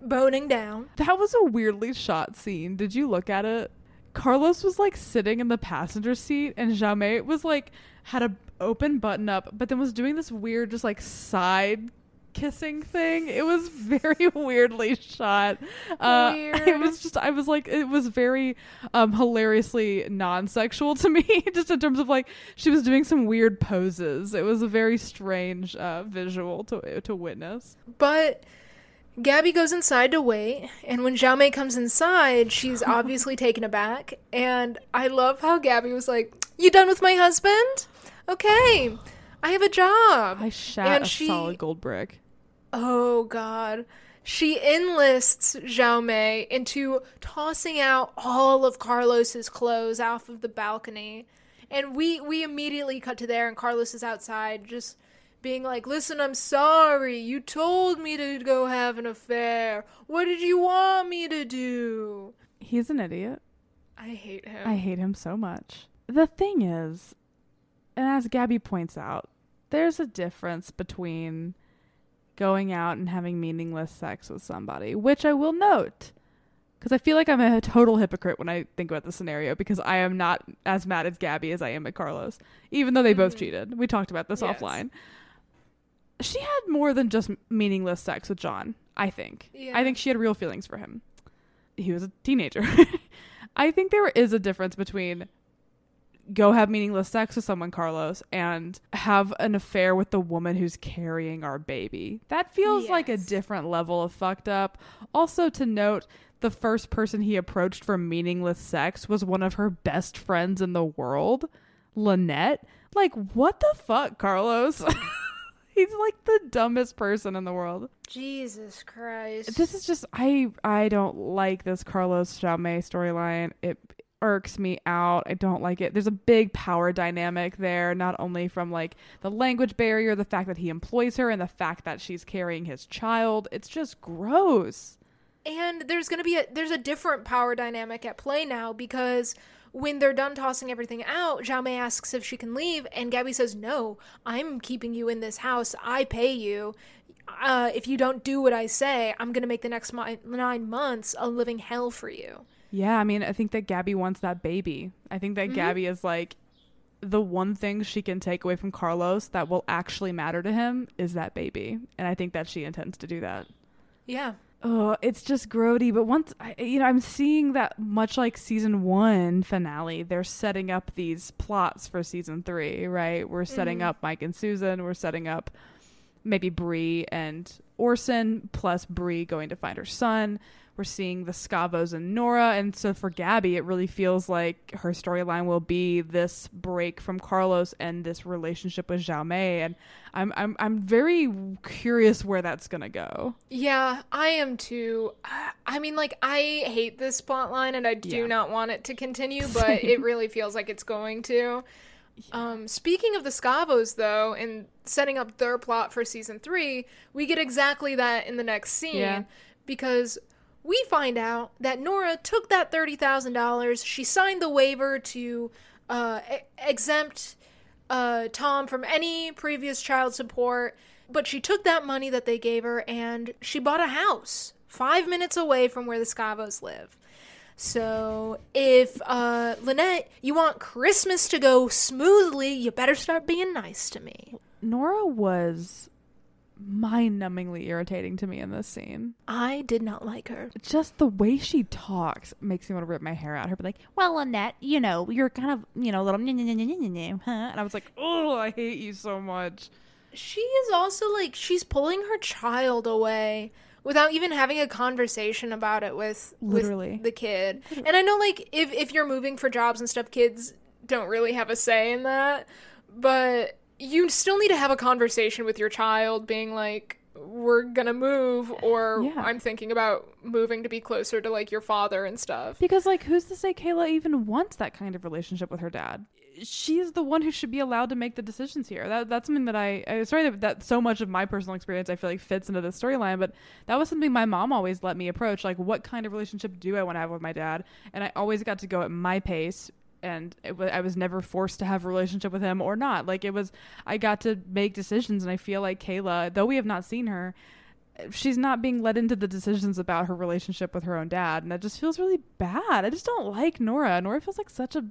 boning down. That was a weirdly shot scene. Did you look at it? Carlos was like sitting in the passenger seat, and Xiao-Mei was like had a open button up, but then was doing this weird, just like side kissing thing. It was <laughs> very weirdly shot. Uh, <laughs> It was just, I was like, it was very um, hilariously non-sexual to me, <laughs> just in terms of like she was doing some weird poses. It was a very strange uh, visual to to witness. But Gabby goes inside to wait, and when Xiao-Mei comes inside, she's obviously taken aback. And I love how Gabby was like, "You done with my husband? Okay, I have a job." I shot And a she- solid gold brick. Oh God. She enlists Xiao-Mei into tossing out all of Carlos's clothes off of the balcony. And we we immediately cut to there and Carlos is outside just being like, "Listen, I'm sorry. You told me to go have an affair. What did you want me to do?" He's an idiot. I hate him. I hate him so much. The thing is, and as Gabby points out, there's a difference between going out and having meaningless sex with somebody, which I will note. because I feel like I'm a total hypocrite when I think about the scenario because I am not as mad at Gabby as I am at Carlos, even though they both Mhm. cheated. We talked about this Yes. offline. She had more than just meaningless sex with John. I think. Yeah. I think she had real feelings for him. He was a teenager. <laughs> I think there is a difference between go have meaningless sex with someone, Carlos, and have an affair with the woman who's carrying our baby. That feels like a different level of fucked up. Also, to note, the first person he approached for meaningless sex was one of her best friends in the world, Lynette. Like, what the fuck, Carlos? <laughs> He's like the dumbest person in the world. Jesus Christ. This is just I I don't like this Carlos Xiao-Mei storyline. It irks me out. I don't like it. There's a big power dynamic there, not only from like the language barrier, the fact that he employs her, and the fact that she's carrying his child. It's just gross. And there's going to be a there's a different power dynamic at play now because when they're done tossing everything out, Xiao-Mei asks if she can leave, and Gabby says, "No, I'm keeping you in this house. I pay you. Uh, if you don't do what I say, I'm to make the next mi- nine months a living hell for you." Yeah, I mean, I think that Gabby wants that baby. I think that Gabby is like the one thing she can take away from Carlos that will actually matter to him is that baby. And I think that she intends to do that. Yeah. Oh, it's just grody. But once I, you know, I'm seeing that much like season one finale, they're setting up these plots for season three, right? We're setting Mhm. up Mike and Susan. We're setting up maybe Bree and Orson, plus Bree going to find her son. We're seeing the Scavos and Nora, and so for Gabby, it really feels like her storyline will be this break from Carlos and this relationship with Xiao-Mei. And I'm I'm I'm very curious where that's gonna go. Yeah, I am too. I mean, like, I hate this plot line and I do Yeah. not want it to continue, but <laughs> it really feels like it's going to. Um, speaking of the Scavos, though, and setting up their plot for season three, we get exactly that in the next scene Yeah. because we find out that Nora took that $30,000. She signed the waiver to uh, e- exempt uh, Tom from any previous child support, but she took that money that they gave her and she bought a house five minutes away from where the Scavos live. So if uh, Lynette, you want Christmas to go smoothly, you better start being nice to me. Nora was mind-numbingly irritating to me in this scene. I did not like her. Just the way she talks makes me want to rip my hair out. Her be like, "Well, Annette, you know, you're kind of, you know, a little, huh?" And I was like, "Oh, I hate you so much." She is also like she's pulling her child away without even having a conversation about it with Literally. with the kid. And I know like if if you're moving for jobs and stuff, kids don't really have a say in that, but you still need to have a conversation with your child being like we're going to move or Yeah. I'm thinking about moving to be closer to like your father and stuff. Because, like, who's to say Kayla even wants that kind of relationship with her dad? She's the one who should be allowed to make the decisions here. That that's something that I. I sorry that, that so much of my personal experience I feel like fits into this storyline, but that was something my mom always let me approach. Like, what kind of relationship do I want to have with my dad? And I always got to go at my pace. And it I was never forced to have a relationship with him or not. Like it was, I got to make decisions, and I feel like Kayla, though we have not seen her, she's not being led into the decisions about her relationship with her own dad and that just feels really bad i just don't like nora nora feels like such a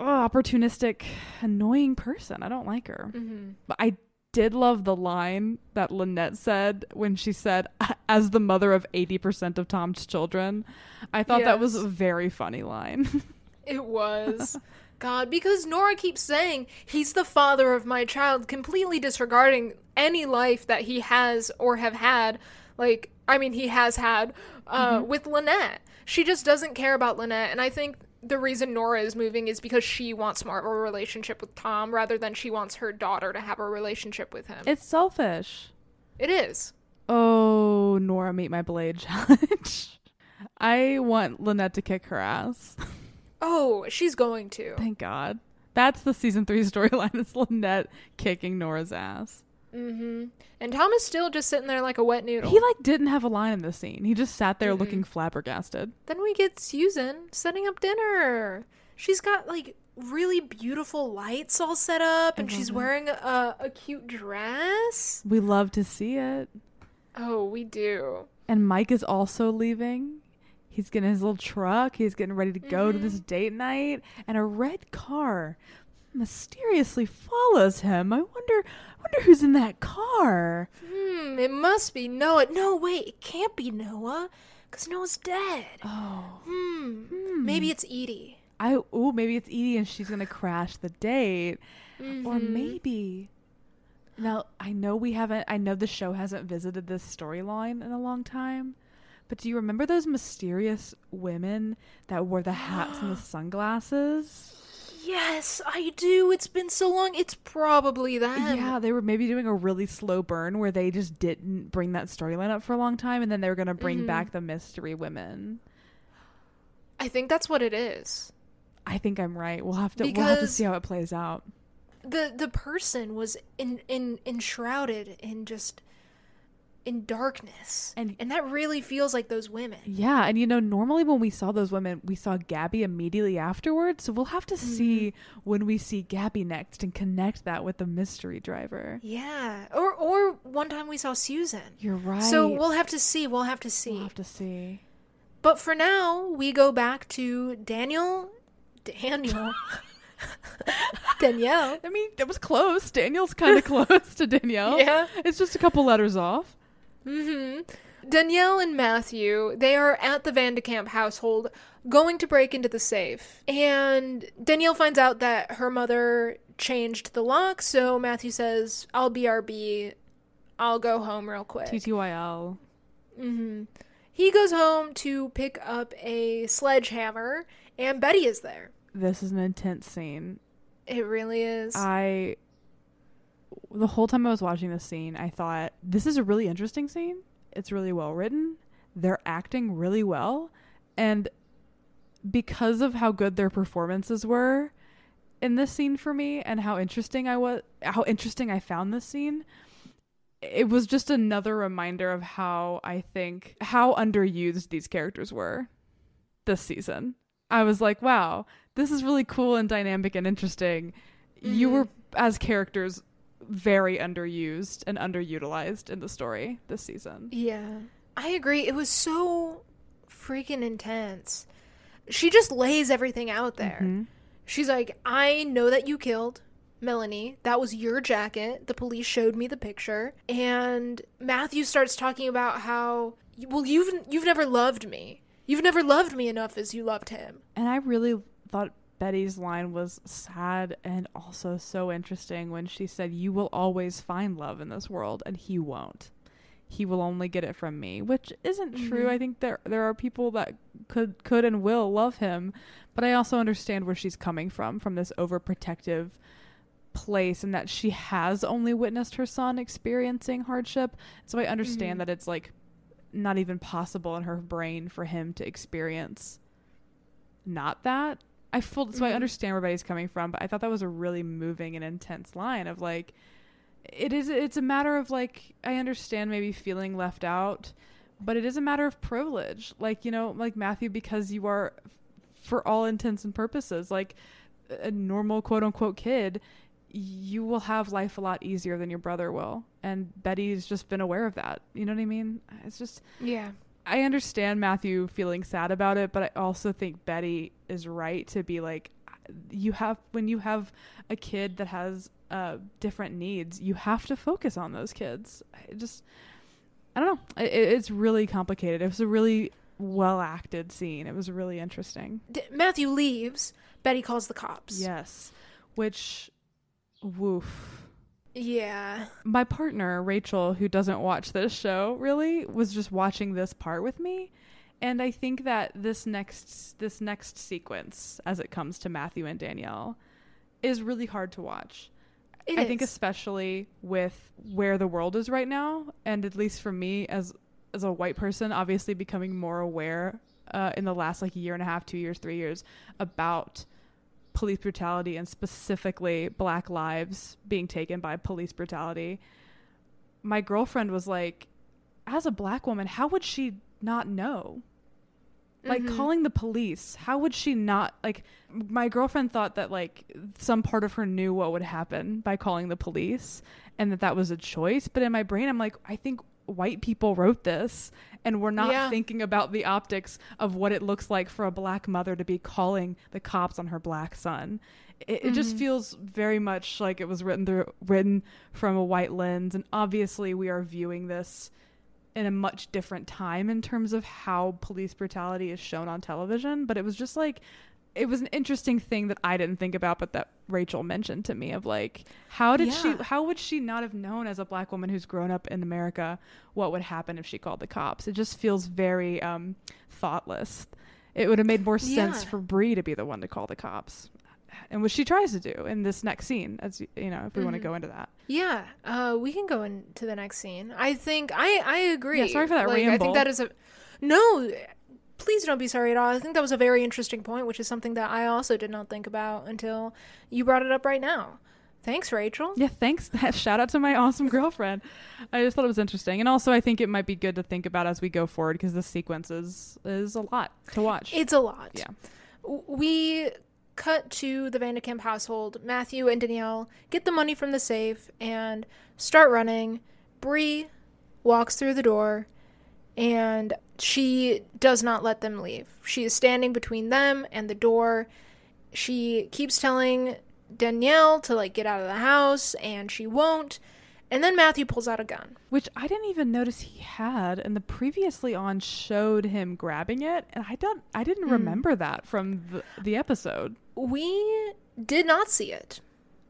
oh, opportunistic annoying person i don't like her Mhm. but i did love the line that lynette said when she said as the mother of 80% of tom's children i thought that was a very funny line <laughs> It was. God, because Nora keeps saying he's the father of my child, completely disregarding any life that he has or have had. Like, I mean, he has had uh, with Lynette. She just doesn't care about Lynette. And I think the reason Nora is moving is because she wants more of a relationship with Tom rather than she wants her daughter to have a relationship with him. it's selfish it is. oh nora meet my blade challenge <laughs> i want lynette to kick her ass <laughs> Oh, she's going to. Thank God. That's the season three storyline. Is Lynette kicking Nora's ass. Mm-hmm. And Tom is still just sitting there like a wet noodle. He like didn't have a line in this scene. He just sat there Mm-mm. looking flabbergasted. Then we get Susan setting up dinner. She's got like really beautiful lights all set up, and she's it. wearing a, a cute dress. We love to see it. Oh, we do. And Mike is also leaving. He's getting his little truck. He's getting ready to go to this Mhm. date night, and a red car mysteriously follows him. I wonder, I wonder who's in that car. Hmm, it must be Noah. No, wait, it can't be Noah, because Noah's dead. Oh, Hmm, Hmm. maybe it's Edie. I oh maybe it's Edie and she's gonna crash the date, or Mhm. maybe. Now I know we haven't. I know the show hasn't visited this storyline in a long time, but do you remember those mysterious women that wore the hats and the <gasps> sunglasses? Yes, I do. It's been so long. It's probably them. yeah, they were maybe doing a really slow burn where they just didn't bring that storyline up for a long time, and then they were gonna bring Mhm. back the mystery women. I think that's what it is. I think I'm right. We'll have to. we'll have to see how it plays out. the The person was in in enshrouded in just in darkness, And- and that really feels like those women. Yeah, and you know, normally when we saw those women, we saw Gabby immediately afterwards. So we'll have to mm-hmm. see when we see Gabby next and connect that with the mystery driver. Yeah, or or one time we saw Susan. You're right. So we'll have to see. We'll have to see. We'll have to see. But for now, we go back to Daniel. Daniel. <laughs> Danielle. I mean, that was close. Daniel's kind of <laughs> close to Danielle. Yeah. It's just a couple letters off. Hmm Danielle and Matthew, they are at the Van de Kamp household going to break into the safe. And Danielle finds out that her mother changed the lock, so Matthew says, I'll BRB. I'll go home real quick. TTYL. hmm He goes home to pick up a sledgehammer, and Betty is there. This is an intense scene. It really is. I. The whole time I was watching this scene, I thought, this is a really interesting scene. It's really well written. They're acting really well. And because of how good their performances were in this scene for me and how interesting I was, how interesting I found this scene, it was just another reminder of how I think, how underused these characters were this season. I was like, wow, this is really cool and dynamic and interesting. You Mhm. were, as characters, very underused and underutilized in the story this season. yeah. I agree. It was so freaking intense. She just lays everything out there. Mhm. She's like, I know that you killed Melanie. That was your jacket. The police showed me the picture. And Matthew starts talking about how, well, you've you've never loved me. You've never loved me enough as you loved him. And I really thought Betty's line was sad and also so interesting when she said, You will always find love in this world, and he won't. He will only get it from me, which isn't true. Mhm. I think there there are people that could could and will love him, but I also understand where she's coming from, from this overprotective place and that she has only witnessed her son experiencing hardship. So I understand Mhm. that it's like not even possible in her brain for him to experience not that. I full so I Mhm. understand where Betty's coming from, but I thought that was a really moving and intense line of like it is it's a matter of like I understand maybe feeling left out, but it is a matter of privilege. Like, you know, like Matthew because you are for all intents and purposes like a normal quote unquote kid, you will have life a lot easier than your brother will. And Betty's just been aware of that. You know what I mean? It's just Yeah. I understand Matthew feeling sad about it, but I also think Betty is right to be like, you have when you have a kid that has uh, different needs, you have to focus on those kids. I just, I don't know. It, it's really complicated. It was a really well acted scene. It was really interesting. D- Matthew leaves. Betty calls the cops. Yes, which, woof. Yeah. my partner Rachel, who doesn't watch this show really, was just watching this part with me, and I think that this next this next sequence, as it comes to Matthew and Danielle, is really hard to watch. It I think especially with where the world is right now, and at least for me as as a white person, obviously becoming more aware uh, in the last like year and a half, two years, three years about police brutality and specifically black lives being taken by police brutality. My girlfriend was like, as a black woman, how would she not know? Like Mhm. calling the police, how would she not like my girlfriend thought that like some part of her knew what would happen by calling the police and that that was a choice, but in my brain I'm like I think white people wrote this and we're not Yeah. thinking about the optics of what it looks like for a black mother to be calling the cops on her black son. It, it just mm-hmm. feels very much like it was written through, written from a white lens, and obviously we are viewing this in a much different time in terms of how police brutality is shown on television. But it was just like it was an interesting thing that I didn't think about, but that Rachel mentioned to me of like, how did she, how would she not have known as a black woman who's grown up in America what would happen if she called the cops? It just feels very um, thoughtless. It would have made more sense Yeah. for Bree to be the one to call the cops, and what she tries to do in this next scene, as you know, if we want to go into that. Yeah, uh, we can go into the next scene. I think I I agree. Yeah, sorry for that like, I think that is a no. Please don't be sorry at all. I think that was a very interesting point, which is something that I also did not think about until you brought it up right now. Thanks, Rachel. Yeah, thanks. <laughs> Shout out to my awesome girlfriend. I just thought it was interesting, and also I think it might be good to think about as we go forward because the sequence is is a lot to watch. It's a lot. Yeah. We cut to the Van de Kamp household. Matthew and Danielle get the money from the safe and start running. Bree walks through the door and she does not let them leave. She is standing between them and the door. She keeps telling Danielle to like get out of the house and she won't. And then Matthew pulls out a gun. Which I didn't even notice he had, and the previously on showed him grabbing it, and I don't, I didn't Hmm. remember that from the, the episode. We did not see it.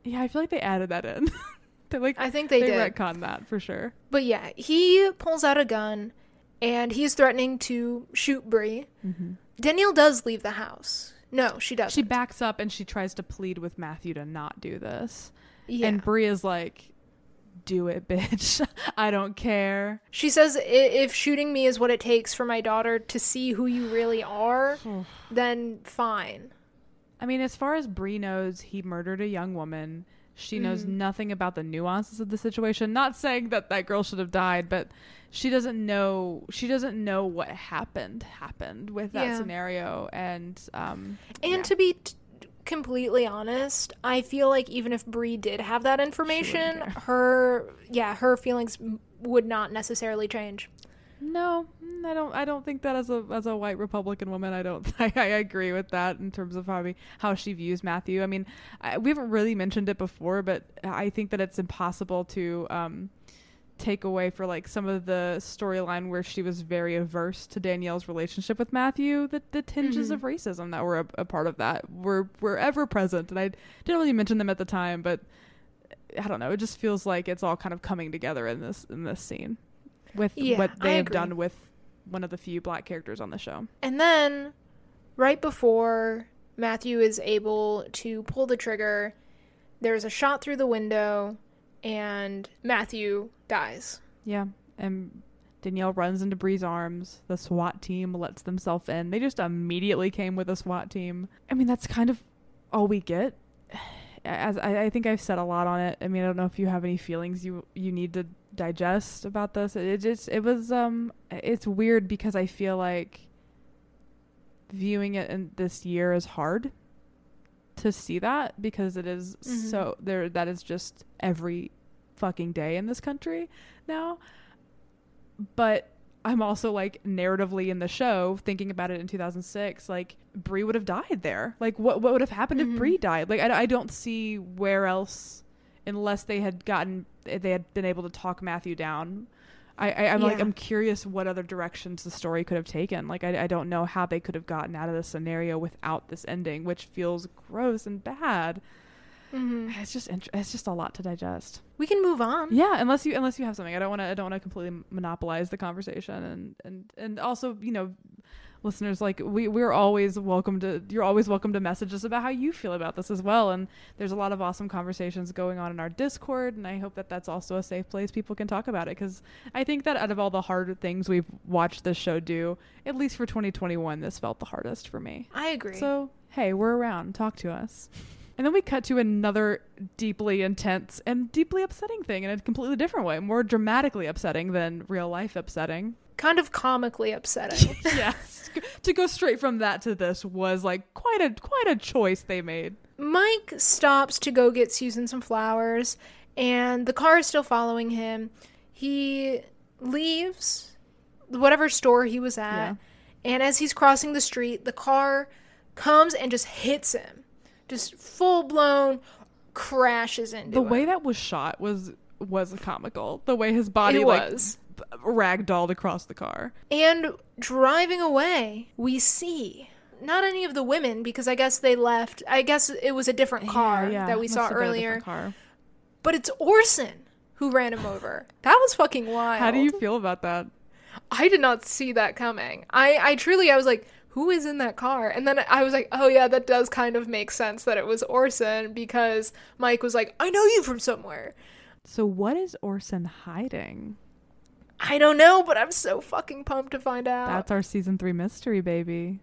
Yeah, I feel like they added that in. <laughs> they like I think they, they did. retconned that for sure. But yeah, he pulls out a gun and he's threatening to shoot Bree. Mm-hmm. Danielle does leave the house. No, she doesn't. She backs up and she tries to plead with Matthew to not do this, yeah. and Bree is like, "Do it, <laughs> bitch. I don't care." she says, "I- if shooting me is what it takes for my daughter to see who you really are, <sighs> then fine. I mean, as far as Bree knows, he murdered a young woman. She knows nothing about the nuances of the situation. Not saying that that girl should have died, but she doesn't know. She doesn't know what happened happened with that Yeah. scenario. And um, And yeah. to be t- completely honest, I feel like even if Bree did have that information, her yeah, her feelings would not necessarily change. No, mm, I don't. I don't think that as a as a white Republican woman, I don't. <laughs> I, I agree with that in terms of how we, how she views Matthew. I mean, I, we haven't really mentioned it before, but I think that it's impossible to um, take away for like some of the storyline where she was very averse to Danielle's relationship with Matthew. That the tinges Mhm. of racism that were a, a part of that were were ever present, and I didn't really mention them at the time, but I don't know. It just feels like it's all kind of coming together in this in this scene with Yeah, what I they have agree. done with one of the few black characters on the show. And then, right before Matthew is able to pull the trigger, there's a shot through the window, and Matthew dies. Yeah, and Danielle runs into Bree's arms. The SWAT team lets themselves in. They just immediately came with a SWAT team. I mean, that's kind of all we get. <sighs> As I, I think I've said a lot on it. I mean, I don't know if you have any feelings you you need to digest about this. It, it just it was um it's weird because I feel like viewing it in this year is hard to see that because it is Mhm. so there that is just every fucking day in this country now but I'm also like narratively in the show thinking about it in 2006 like Bree would have died there like what what would have happened Mhm. if Bree died like I, I don't see where else unless they had gotten they had been able to talk Matthew down. I, I I'm like I'm curious what other directions the story could have taken. Like I, I don't know how they could have gotten out of this scenario without this ending which feels gross and bad. Hmm <sighs> it's just int- it's just a lot to digest. We can move on. yeah, unless you unless you have something. I don't want to I don't want to completely monopolize the conversation and and and also, you know, listeners like we we're always welcome to you're always welcome to message us about how you feel about this as well and there's a lot of awesome conversations going on in our Discord and I hope that that's also a safe place people can talk about it cuz I think that out of all the hard things we've watched this show do, at least for 2021 this felt the hardest for me. I agree. So, hey, we're around. Talk to us. <laughs> And then we cut to another deeply intense and deeply upsetting thing in a completely different way, more dramatically upsetting than real life upsetting. Kind of comically upsetting. <laughs> yes. to go straight from that to this was like quite a quite a choice they made. Mike stops to go get Susan some flowers, and the car is still following him. He leaves whatever store he was at, Yeah. and as he's crossing the street, the car comes and just hits him, just full blown crashes into him. The him. way that was shot was was comical. The way his body It like was. B- ragdolled across the car. And driving away, we see not any of the women because I guess they left. I guess it was a different car Yeah, yeah, that we must saw have been a earlier, different Car. but it's Orson who ran him over. That was fucking wild. How do you feel about that? I did not see that coming. I I truly I was like, who is in that car? And then I was like, oh yeah, that does kind of make sense that it was Orson because Mike was like, I know you from somewhere. So what is Orson hiding? I don't know, but I'm so fucking pumped to find out. That's our season three mystery, baby.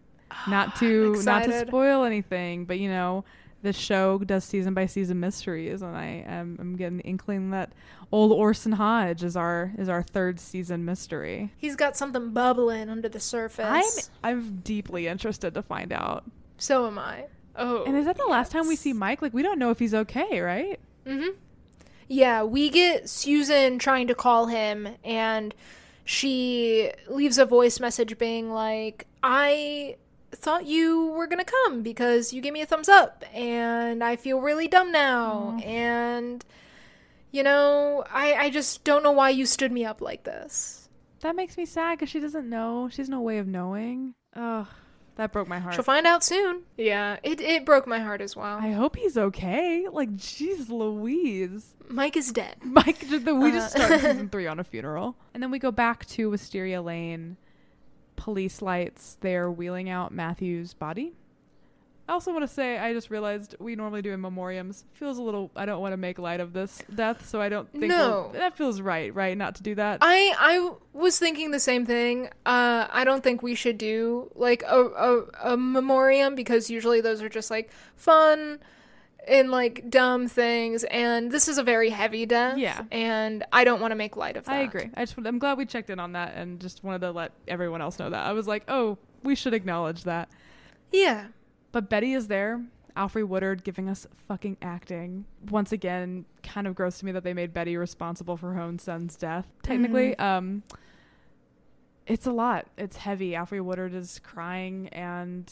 Not to not to spoil anything, but you know, the show does season by season mysteries, and I am I'm getting the inkling that old Orson Hodge is our is our third season mystery. He's got something bubbling under the surface. I'm I'm deeply interested to find out. So am I. Oh. And is that the last time we see Mike? Like we don't know if he's okay, right? Mm-hmm. Yeah, we get Susan trying to call him, and she leaves a voice message being like, I thought you were gonna come because you gave me a thumbs up, and I feel really dumb now, mm. and you know, I, I just don't know why you stood me up like this. That makes me sad because she doesn't know. She has no way of knowing. Ugh, that broke my heart. She'll find out soon. Yeah, it, it broke my heart as well. I hope he's okay. Like, jeez Louise. Mike is dead. <laughs> Mike, we just Uh. start season three on a funeral. And then we go back to Wisteria Lane. Police lights. They're wheeling out Matthew's body. I also want to say, I just realized we normally do in memoriams. Feels a little, I don't want to make light of this death, so I don't think No. we'll- that feels right, right? Not to do that. I I was thinking the same thing. Uh, I don't think we should do like a, a a memoriam because usually those are just like fun and like dumb things, and this is a very heavy death. Yeah. and I don't want to make light of that. I agree. I just, I'm glad we checked in on that and just wanted to let everyone else know that. I was like, oh, we should acknowledge that. Yeah, But Betty is there. Alfre Woodard giving us fucking acting. Once again, kind of gross to me that they made Betty responsible for her own son's death. Technically, um, it's a lot. It's heavy. Alfre Woodard is crying, and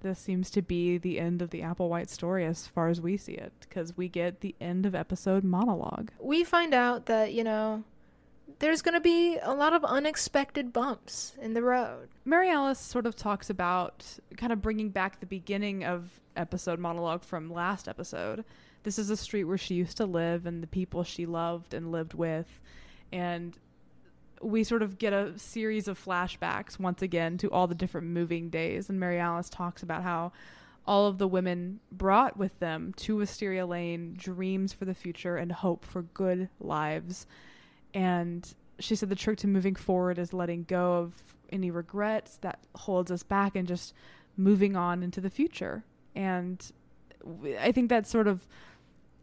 this seems to be the end of the Applewhite story as far as we see it, because we get the end of episode monologue. we find out that you know there's gonna be a lot of unexpected bumps in the road. Mary Alice sort of talks about kind of bringing back the beginning of episode monologue from last episode. This is a street where she used to live and the people she loved and lived with. And we sort of get a series of flashbacks once again to all the different moving days. And Mary Alice talks about how all of the women brought with them to Wisteria Lane dreams for the future and hope for good lives. And she said the trick to moving forward is letting go of any regrets that holds us back and just moving on into the future. And I think that's sort of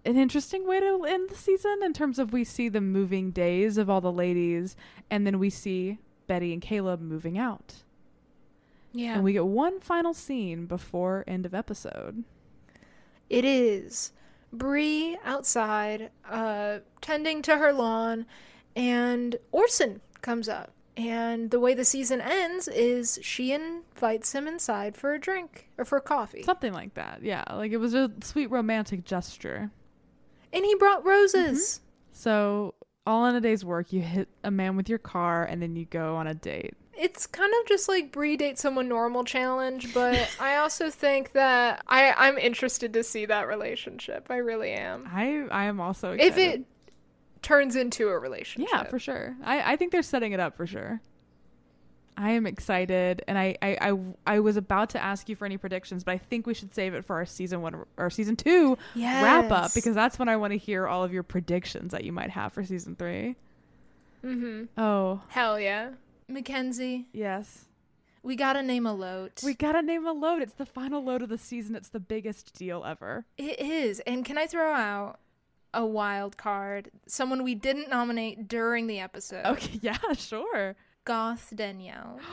an interesting way to end the season in terms of we see the moving days of all the ladies and then we see Betty and Caleb moving out. Yeah, And we get one final scene before end of episode. It is Bree outside, uh, tending to her lawn, and Orson comes up. And the way the season ends is she invites him inside for a drink or for coffee. Something like that. Yeah, like it was a sweet romantic gesture. And he brought roses. Mm-hmm. So, all in a day's work, you hit a man with your car and then you go on a date. It's kind of just like Bree date someone normal challenge, but <laughs> I also think that I, I'm interested to see that relationship. I really am. I I am also excited. If it turns into a relationship. Yeah, for sure. I, I think they're setting it up for sure. I am excited, and I, I, I, I was about to ask you for any predictions, but I think we should save it for our season one or season two wrap up because that's when I want to hear all of your predictions that you might have for season three. Mm-hmm. Oh, Hell yeah. Mackenzie, yes. we gotta name a load. We gotta name a load. It's the final load of the season. It's the biggest deal ever. It is. And can I throw out a wild card? Someone we didn't nominate during the episode. Okay, <laughs> yeah, sure. Goth Danielle. <gasps>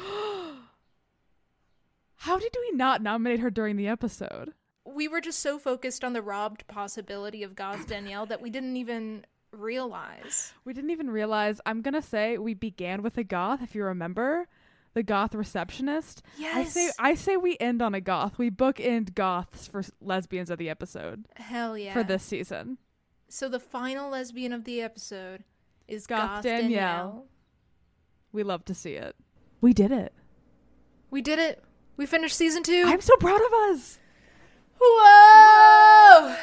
How did we not nominate her during the episode? We were just so focused on the robbed possibility of Goth <laughs> Danielle that we didn't even realize. We didn't even realize. I'm gonna say we began with a goth. If you remember, the goth receptionist. Yes. I say I say we end on a goth. We bookend goths for lesbians of the episode Hell yeah. for this season. So the final lesbian of the episode is Goth Goth, Danielle. Danielle. We love to see it. We did it. We did it. We finished season two. I'm so proud of us. Whoa!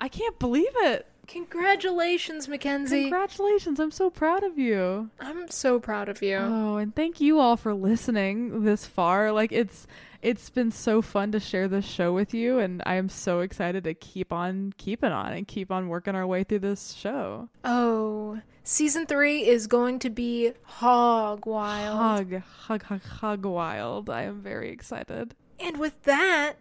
I can't believe it. Congratulations, Mackenzie. Congratulations. I'm so proud of you. I'm so proud of you. Oh, and thank you all for listening this far. Like it's it's been so fun to share this show with you and I am so excited to keep on keeping on and keep on working our way through this show. Oh, season three is going to be hog wild. Hug, hug, hug, hug wild. I am very excited. And with that,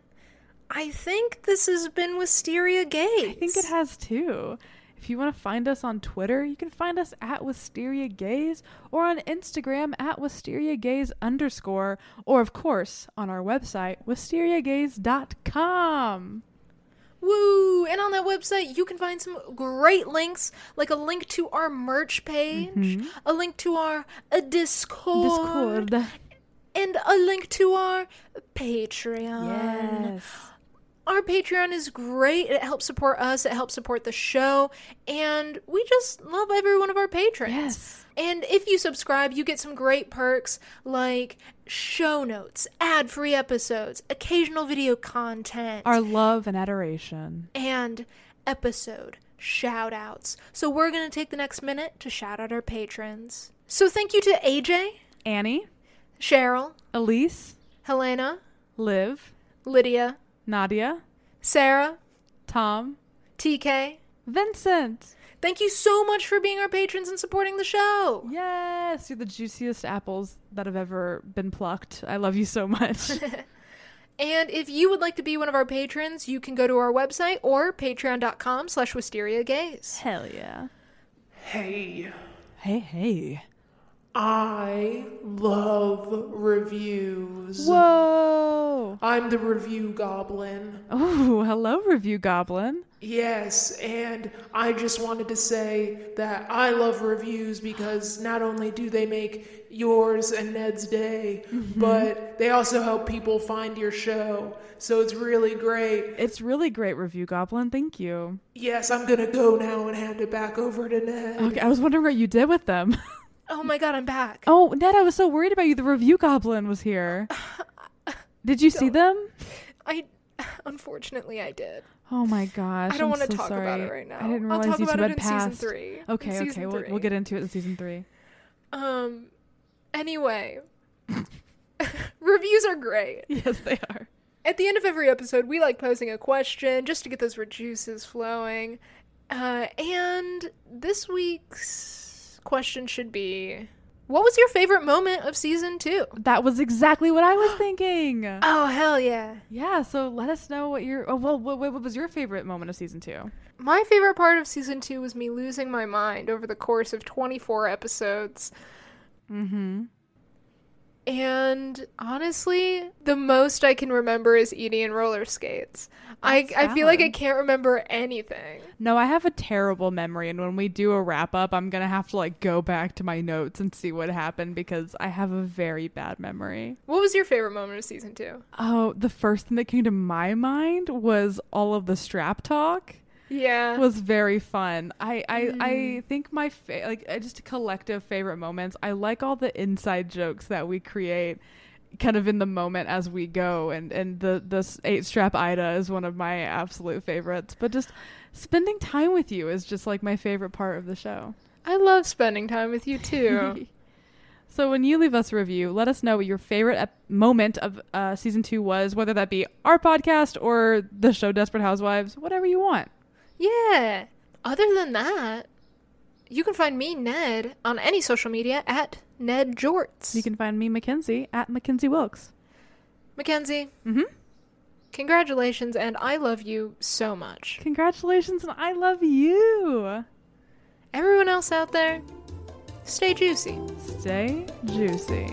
I think this has been Wisteria Gaze. I think it has too. If you want to find us on Twitter, you can find us at Wisteria Gaze or on Instagram at Wisteria Gaze underscore, or of course on our website, wisteriagaze.com. Woo! And on that website, you can find some great links, like a link to our merch page, Mhm. a link to our uh, Discord, Discord. and a link to our Patreon. Yes. Our Patreon is great. It helps support us, it helps support the show, and we just love every one of our patrons. Yes. And if you subscribe, you get some great perks like show notes, ad free episodes, occasional video content, Our love and adoration. and episode shout outs. So we're going to take the next minute to shout out our patrons. So thank you to AJ, Annie, Cheryl, Elise, Helena, Liv, Lydia, Nadia, Sarah, Tom, TK. Vincent. Thank you so much for being our patrons and supporting the show. Yes, you're the juiciest apples that have ever been plucked. I love you so much. <laughs> And if you would like to be one of our patrons, you can go to our website or patreon.com slash wisteria gaze. Hell yeah. Hey, Hey, hey. I love reviews. Whoa. I'm the review goblin. Oh, hello, Review Goblin. Yes, and I just wanted to say that I love reviews because not only do they make yours and Ned's day, mm-hmm. but they also help people find your show. So it's really great. It's really great, Review Goblin. Thank you. Yes, I'm gonna go now and hand it back over to Ned. Okay, I was wondering what you did with them. <laughs> Oh my god, I'm back. Oh, Ned, I was so worried about you. The Review Goblin was here. <sighs> Did you see them? I unfortunately I did. Oh my gosh. I don't want to so talk sorry. about it right now. I didn't I'll realize talk you about it in passed. season three. Okay, season okay. We'll, we'll get into it in season three. Um. Anyway, <laughs> reviews are great. <laughs> Yes, they are. At the end of every episode, we like posing a question just to get those juices flowing. Uh, and this week's question should be What was your favorite moment of season two? That was exactly what I was <gasps> thinking. Oh, hell yeah. Yeah, so let us know what your. Oh, well, what, what was your favorite moment of season two? My favorite part of season two was me losing my mind over the course of 24 episodes. Mm-hmm. And honestly, the most I can remember is Edie and roller skates. I, I feel like I can't remember anything. No, I have a terrible memory, and when we do a wrap up, I'm gonna have to like go back to my notes and see what happened because I have a very bad memory. What was your favorite moment of season two? Oh, the first thing that came to my mind was all of the strap talk. Yeah. was very fun. I I, I think my fa- like uh, just collective favorite moments. I like all the inside jokes that we create kind of in the moment as we go and and the the eight strap Ida is one of my absolute favorites. But just spending time with you is just like my favorite part of the show. I love spending time with you too. <laughs> So when you leave us a review, let us know what your favorite ep- moment of uh, season two was, whether that be our podcast or the show Desperate Housewives, whatever you want. Yeah. Other than that, you can find me, Ned, on any social media at Ned Jorts. You can find me, Mackenzie, at Mackenzie Wilkes. Mackenzie, Mm-hmm. congratulations, and I love you so much. Congratulations, and I love you. Everyone else out there, stay juicy. Stay juicy.